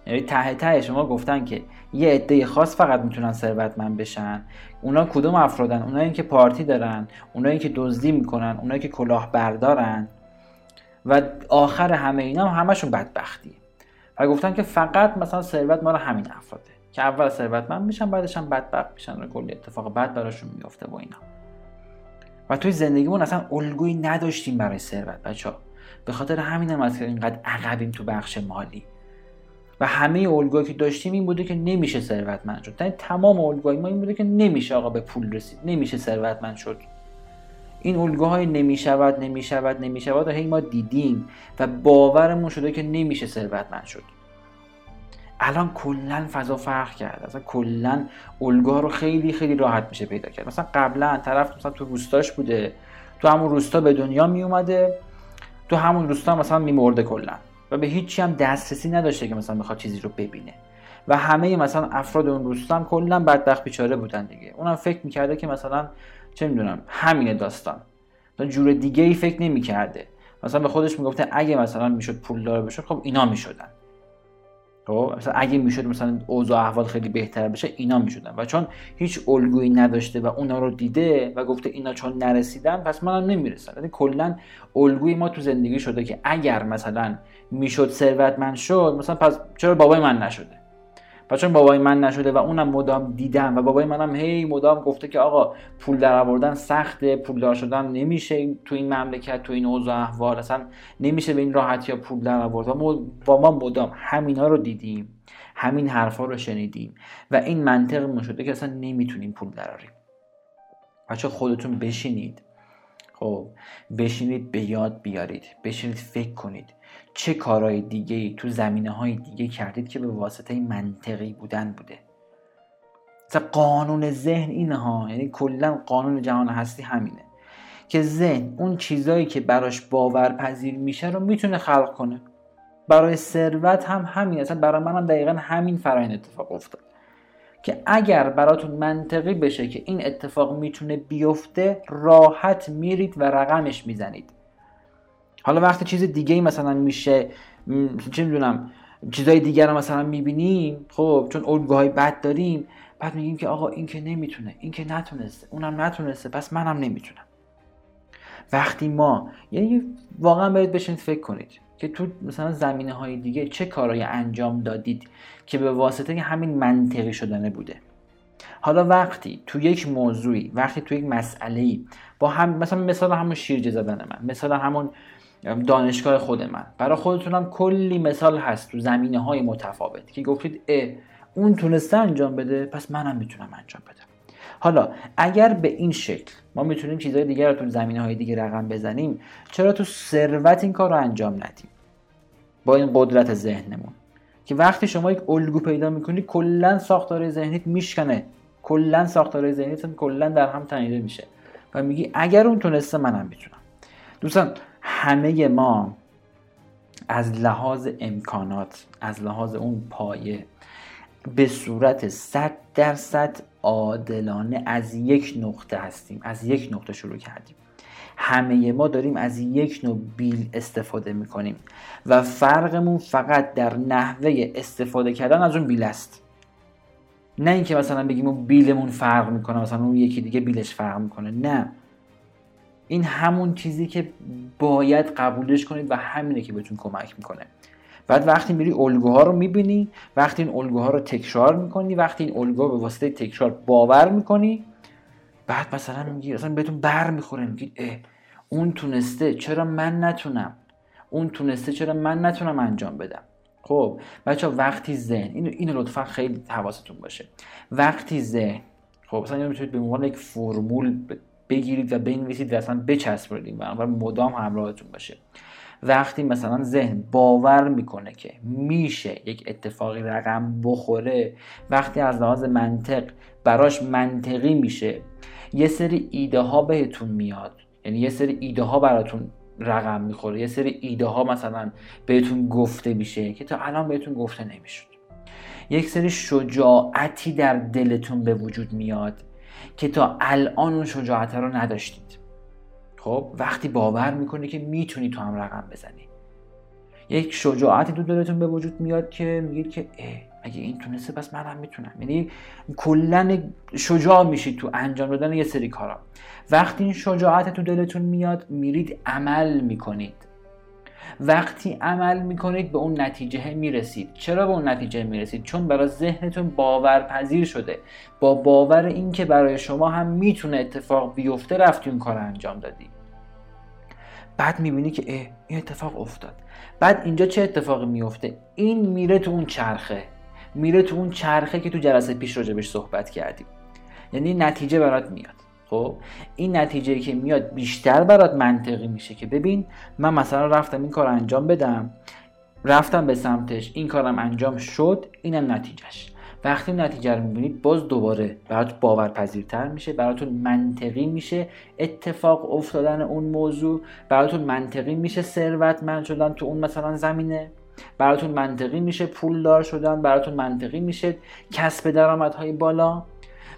یعنی ته ته شما گفتن که یه عده خاص فقط می‌تونن ثروتمند بشن. اونا کدوم افرادن؟ اونایی که پارتی دارن اونایی که دزدی می‌کنن اونایی که کلاه بردارن و آخر همه اینا هم همشون بدبختی. و گفتن که فقط مثلا ثروت مال همین افراده که اول ثروتمند میشن بعدش هم بدبخت میشن. و کلی اتفاق بد براشون میفته با اینا. و توی زندگیمون اصلا الگویی نداشتیم برای ثروت بچه به خاطر همین هم که اینقدر عقبیم تو بخش مالی. و همه الگوهایی که داشتیم این بوده که نمیشه ثروتمند شد. یعنی تمام الگوهای ما این بوده که نمیشه آقا به پول رسید. نمیشه ثروتمند شد. این الگوهای نمی‌شود نمی‌شود نمی‌شود و هی ما دیدیم و باورمون شده که نمیشه ثروتمند شد. الان کلا فضا فرق کرد. اصلا کلا الگوها رو خیلی خیلی راحت میشه پیدا کرد. مثلا قبلا طرف مثلا تو روستاش بوده. تو همون روستا به دنیا می اومده تو همون روستا مثلا میمرده کلا. و به هیچی هم دسترسی نداشته که مثلا بخواد چیزی رو ببینه. و همه مثلا افراد اون روستا هم کلا بدبخت بیچاره بودن دیگه. اونم فکر می‌کرده که مثلا چه می‌دونم همینه داستان. جور دیگه ای فکر نمی‌کرده. مثلا به خودش می‌گفته اگه مثلا می‌شد پولدار بشه خب اینا می‌شدن. خب مثلا اگه می‌شد مثلا اوضاع احوال خیلی بهتر بشه اینا می‌شدن. و چون هیچ الگویی نداشته و اونا رو دیده و گفته اینا چون نرسیدن پس منم نمی‌رسم. یعنی کلا الگوی ما تو زندگی شده که اگر مثلا می‌شد ثروتمند شد مثلا پس چرا بابای من نشده؟ و چون بابای من نشده و اونم مدام دیدم و بابای منم هی مدام گفته که آقا پول در آوردن سخته پولدار شدن نمیشه تو این مملکت تو این اوضاع احوال اصلا نمیشه به این راحتی ها پول در آورد. و با ما مدام همینا رو دیدیم همین حرفا رو شنیدیم و این منطق شده که اصلا نمی‌تونیم پول دراریم بچه خودتون بشینید. خب بشینید به یاد بیارید. بشینید فکر کنید. چه کارهای دیگه ای تو زمینه های دیگه کردید که به واسطه منطقی بودن بوده؟ مثلا قانون ذهن اینه ها یعنی کلا قانون جهان هستی همینه که ذهن اون چیزایی که براش باورپذیر میشه رو می‌تونه خلق کنه. برای ثروت هم همین اصلا برای منم هم دقیقا همین فرایند اتفاق افتاد که اگر براتون منطقی بشه که این اتفاق می‌تونه بیفته راحت میرید و رقمش می‌زنید. حالا وقتی چیز دیگه ای مثلا میشه چه می‌دونم چیزای دیگر رو مثلا می‌بینیم خب چون الگوهای بد داریم بعد میگیم که آقا این که نمی‌تونه این که نتونسته اونم نتونسته پس منم نمی‌تونم. وقتی ما یعنی واقعا باید بشین فکر کنید که تو مثلا زمینه های دیگه چه کارهایی انجام دادید که به واسطه همین منطقی شدنه بوده. حالا وقتی تو یک موضوعی وقتی تو یک مسئله با هم مثلا مثال همون شیرجه زدن من مثال همون دانشگاه خود من. برای خودتونم کلی مثال هست تو زمینه های متفاوت که گفتید اه اون تونسته انجام بده پس منم می‌تونم انجام بدم. حالا اگر به این شکل ما می‌تونیم چیزهای دیگر رو تو زمینه های دیگه رقم بزنیم چرا تو ثروت این کار رو انجام ندیم؟ با این قدرت ذهنمون. که وقتی شما یک الگو پیدا می‌کنی کلا ساختار ذهنیت میشکنه. کلا ساختار ذهنیت کلا در هم تنیده میشه. و میگی اگر اون تونسته منم می‌تونم. دوستان همه ما از لحاظ امکانات از لحاظ اون پایه به صورت صد درصد عادلانه از یک نقطه هستیم از یک نقطه شروع کردیم. همه ما داریم از یک نوع بیل استفاده می‌کنیم و فرقمون فقط در نحوه استفاده کردن از اون بیل است. نه اینکه مثلا بگیم اون بیلمون فرق می‌کنه مثلا اون یکی دیگه بیلش فرق می‌کنه نه. این همون چیزی که باید قبولش کنید و همینه که بهتون کمک می‌کنه. بعد وقتی میری الگوها رو می‌بینی وقتی این الگوها رو تکرار می‌کنی وقتی این الگوها به واسطه تکرار باور می‌کنی بعد مثلا میگی اصلا بهتون بر می‌خوره میگی اه اون تونسته چرا من نتونم؟ اون تونسته چرا من نتونم انجام بدم؟ خب بچه وقتی ذهن اینو اینو لطفا خیلی حواستون باشه. وقتی ذهن خب مثلا می‌تونید به عنوان یک فرمول بگیرید و بنویسید و اصلا بچسبونید این و مدام همراهتون باشه. وقتی مثلا ذهن باور می‌کنه که میشه یک اتفاقی رقم بخوره وقتی از لحاظ منطق براش منطقی میشه یه سری ایده ها بهتون میاد. یعنی یه سری ایده ها براتون رقم می‌خوره. یه سری ایده ها مثلا بهتون گفته میشه که تا الان بهتون گفته نمی‌شد. یک سری شجاعتی در دلتون به وجود میاد. که تا الان اون شجاعت رو نداشتید. خب وقتی باور می‌کنی که می‌تونی تو هم رقم بزنی. یک شجاعتی تو دلتون به وجود میاد که میگید که اگه این تونسته پس منم می‌تونم. یعنی کلا شجاع میشید تو انجام دادن یه سری کارا. وقتی این شجاعت تو دلتون میاد میرید عمل می‌کنید. وقتی عمل می‌کنید به اون نتیجه می‌رسید. چرا به اون نتیجه می‌رسید؟ چون برای ذهنتون باورپذیر شده. با باور اینکه برای شما هم می‌تونه اتفاق بیفته رفتی اون کار انجام دادی. بعد می‌بینی که این اتفاق افتاد. بعد اینجا چه اتفاقی میفته این میره تو اون چرخه. میره تو اون چرخه که تو جلسه پیش راجبش صحبت کردیم. یعنی نتیجه برات میاد. خب این نتیجه که میاد بیشتر برات منطقی میشه که ببین من مثلا رفتم این کار انجام بدم رفتم به سمتش این کارم انجام شد اینم نتیجهش. وقتی نتیجه رو می‌بینید باز دوباره برات باورپذیرتر میشه براتون منطقی میشه اتفاق افتادن اون موضوع براتون منطقی میشه ثروتمند شدن تو اون مثلا زمینه براتون منطقی میشه پولدار شدن براتون منطقی میشه کسب درآمدهای بالا.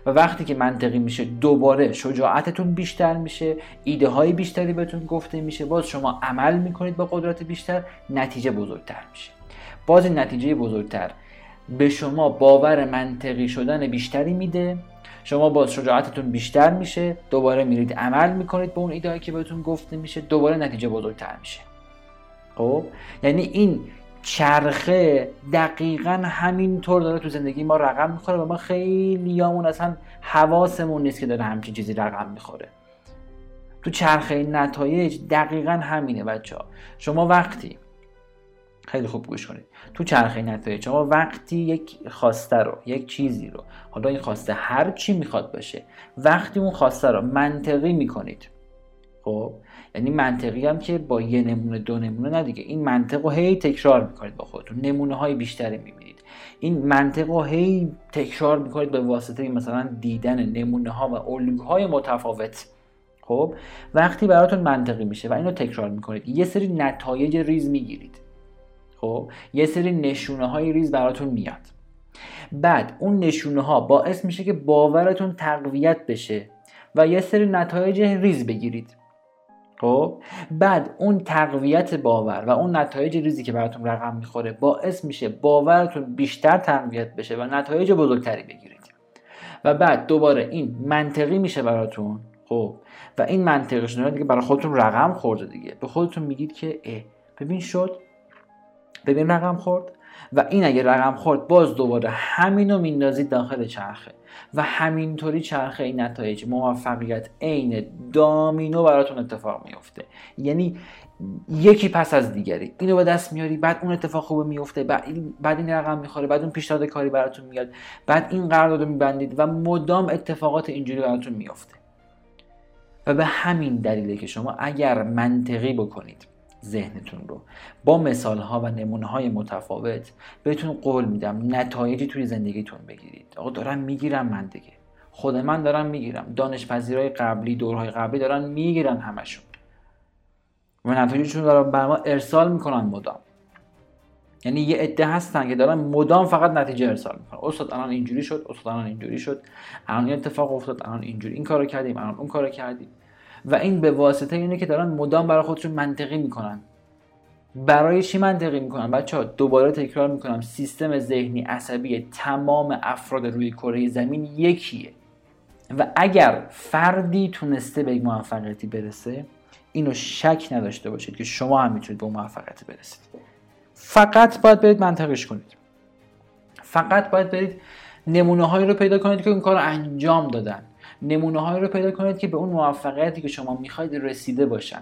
و وقتی که منطقی میشه دوباره شجاعتتون بیشتر میشه ایده های بیشتری بهتون گفته میشه باز شما عمل می‌کنید با قدرت بیشتر نتیجه بزرگتر میشه. باز این نتیجه بزرگتر به شما باور منطقی شدن بیشتری میده شما باز شجاعتتون بیشتر میشه دوباره میرید عمل می‌کنید به اون ایده که بهتون گفته میشه دوباره نتیجه بزرگتر میشه. خب؟ یعنی این چرخه دقیقا همینطور داره تو زندگی ما رقم می‌خوره و ما خیلی همون اصلا حواسمون نیست که داره همچین چیزی رقم می‌خوره. تو چرخه نتایج دقیقا همینه بچه ها شما وقتی خیلی خوب گوش کنید. تو چرخه نتایج شما وقتی یک خواسته رو یک چیزی رو حالا این خواسته هر چی می‌خواد باشه وقتی اون خواسته رو منطقی می‌کنید خب یعنی منطقی هم که با یه نمونه دو نمونه نه دیگه. این منطق رو هی تکرار می‌کنید با خودتون. نمونه های بیشتری می‌بینید. این منطق رو هی تکرار می‌کنید به واسطه مثلا دیدن نمونه ها و الگوهای متفاوت. خب؟ وقتی براتون منطقی میشه و اینو تکرار می‌کنید یه سری نتایج ریز می‌گیرید. خب؟ یه سری نشونه های ریز براتون میاد. بعد اون نشونه ها باعث میشه که باورتون تقویت بشه و یه سری نتایج ریز بگیرید. خب؟ بعد اون تقویت باور و اون نتایج ریزی که براتون رقم می‌خوره باعث میشه باورتون بیشتر تقویت بشه و نتایج بزرگتری بگیرید. و بعد دوباره این منطقی میشه براتون خب؟ و این منطقی شده دیگه برای خودتون رقم خورده دیگه. به خودتون میگید که ببین شد. ببین رقم خورد. و این اگه رقم خورد باز دوباره همینو میندازید داخل چرخه. و همینطوری چرخه این نتایج موفقیت عین دامینو براتون اتفاق میفته. یعنی یکی پس از دیگری. اینو به دست میاری بعد اون اتفاق خوبه میفته بعد این, رقم می‌خوره بعد اون پیشنهاد کاری براتون میاد بعد این قرارداد میبندید و مدام اتفاقات اینجوری براتون میفته. و به همین دلیله که شما اگر منطقی بکنید ذهنتون رو. با مثال ها و نمونه های متفاوت بهتون قول میدم نتایجی توی زندگیتون بگیرید. آقا دارم می‌گیرم من دیگه. خود من دارم می‌گیرم. دانش پذیرای قبلی دورهای قبلی دارن می‌گیرن همشون. و نتایجشون دارن بر ارسال می‌کنن مدام. یعنی یه عده هستن که دارن مدام فقط نتیجه ارسال می‌کنن. استاد الان اینجوری شد استاد الان اینجوری شد. الان اتفاق افتاد الان اینجوری. این کارو کردیم الان اون کارو کردیم. و این به واسطه اینه که دارن مدام برای خودشون منطقی می‌کنن. برای چی منطقی می‌کنن؟ بچه ها دوباره تکرار می‌کنم. سیستم ذهنی عصبی تمام افراد روی کره زمین یکیه. و اگر فردی تونسته به یک موفقیتی برسه اینو شک نداشته باشید که شما هم می‌تونید به موفقیت برسید. فقط باید برید منطقش کنید. فقط باید برید نمونه هایی رو پیدا کنید که اون کار رو انجام دادن. نمونه هایی رو پیدا کنید که به اون موفقیتی که شما می‌خواید رسیده باشن.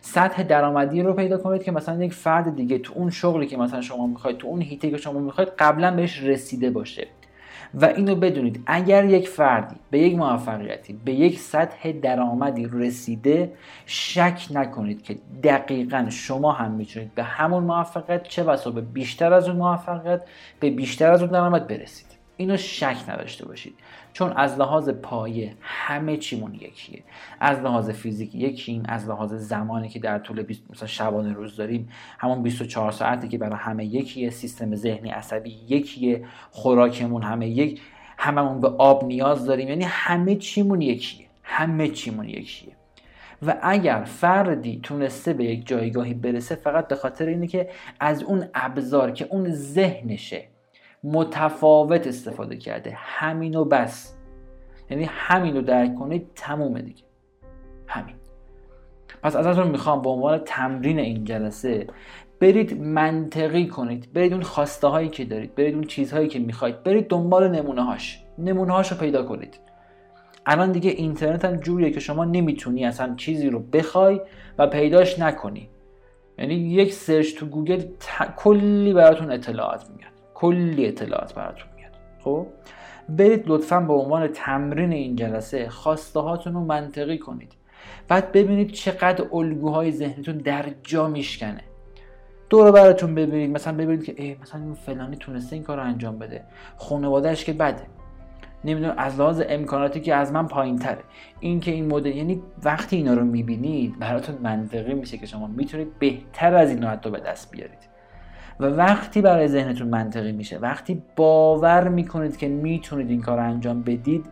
سطح درآمدی رو پیدا کنید که مثلا یک فرد دیگه تو اون شغلی که مثلا شما می‌خواید تو اون هیته که شما می‌خواید قبلا بهش رسیده باشه. و اینو بدونید اگر یک فردی به یک موفقیتی به یک سطح درآمدی رسیده شک نکنید که دقیقا شما هم می‌تونید به همون موفقیت چه بسا به بیشتر از اون موفقیت به بیشتر از اون درآمد برسید. اینو شک نداشته باشید. چون از لحاظ پایه همه چیمون یکیه. از لحاظ فیزیک یکیم از لحاظ زمانی که در طول 20 مثلا شبانه روز داریم همون 24 ساعتی که برای همه یکیه سیستم ذهنی عصبی یکیه خوراکمون همه یک هممون به آب نیاز داریم یعنی همه چیمون یکیه همه چیمون یکیه. و اگر فردی تونسته به یک جایگاهی برسه فقط به خاطر اینه که از اون ابزار که اون ذهنشه متفاوت استفاده کرده. همینو بس. یعنی همینو درک کنید تمومه دیگه. همین. پس ازتون می‌خوام به عنوان تمرین این جلسه برید منطقی کنید برید اون خواسته هایی که دارید برید اون چیزهایی که می‌خواید برید دنبال نمونه هاش نمونه هاش رو پیدا کنید. الان دیگه اینترنت هم جوریه که شما نمی‌تونی اصلا چیزی رو بخوای و پیداش نکنی. یعنی یک search تو گوگل کلی براتون اطلاعات میاد کلی اطلاعات براتون میاد. خب؟ برید لطفا به عنوان تمرین این جلسه خواسته هاتون رو منطقی کنید. بعد ببینید چقدر الگوهای ذهنتون در جا میشکنه. دور براتون ببینید. مثلا ببینید که ای مثلا این فلانی تونسته این کار انجام بده. خانوادهش که بده. نمی‌دونم از لحاظ امکاناتی که از من پایین تره این که این مدل یعنی وقتی اینا رو می‌بینید براتون منطقی میشه که شما می‌تونید بهتر از این حتی به دست بیارید. و وقتی برای ذهنتون منطقی میشه وقتی باور می‌کنید که می‌تونید این کار رو انجام بدید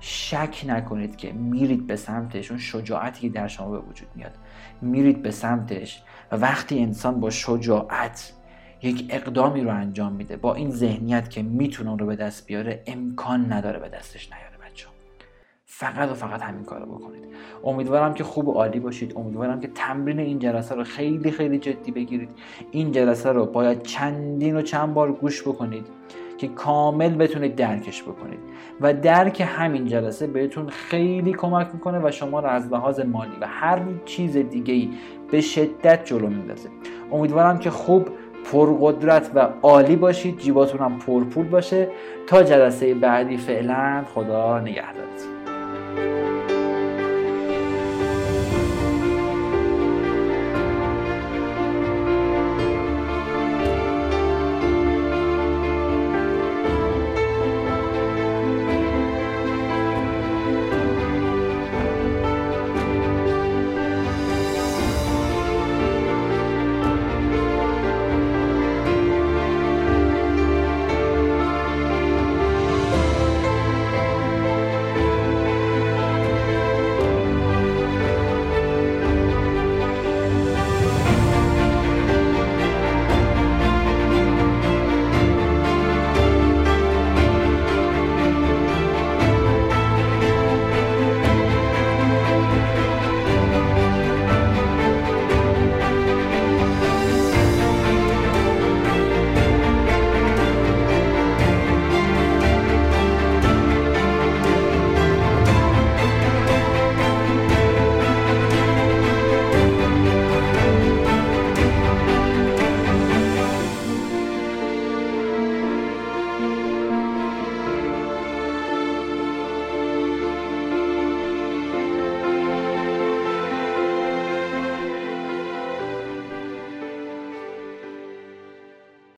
شک نکنید که میرید به سمتش. اون شجاعتی که در شما به وجود میاد. میرید به سمتش و وقتی انسان با شجاعت یک اقدامی رو انجام میده با این ذهنیت که می‌تونه رو به دست بیاره امکان نداره به دستش نیاره فقط و فقط همین کارو بکنید. امیدوارم که خوب و عالی باشید. امیدوارم که تمرین این جلسه رو خیلی خیلی جدی بگیرید. این جلسه رو باید چندین و چند بار گوش بکنید که کامل بتونید درکش بکنید. و درک همین جلسه بهتون خیلی کمک می‌کنه و شما رو از لحاظ مالی و هر چیز دیگه ای به شدت جلو میندازه. امیدوارم که خوب پرقدرت و عالی باشید. جیباتون هم پرپول باشه. تا جلسه بعدی فعلا خدا نگهدارتون. Bye.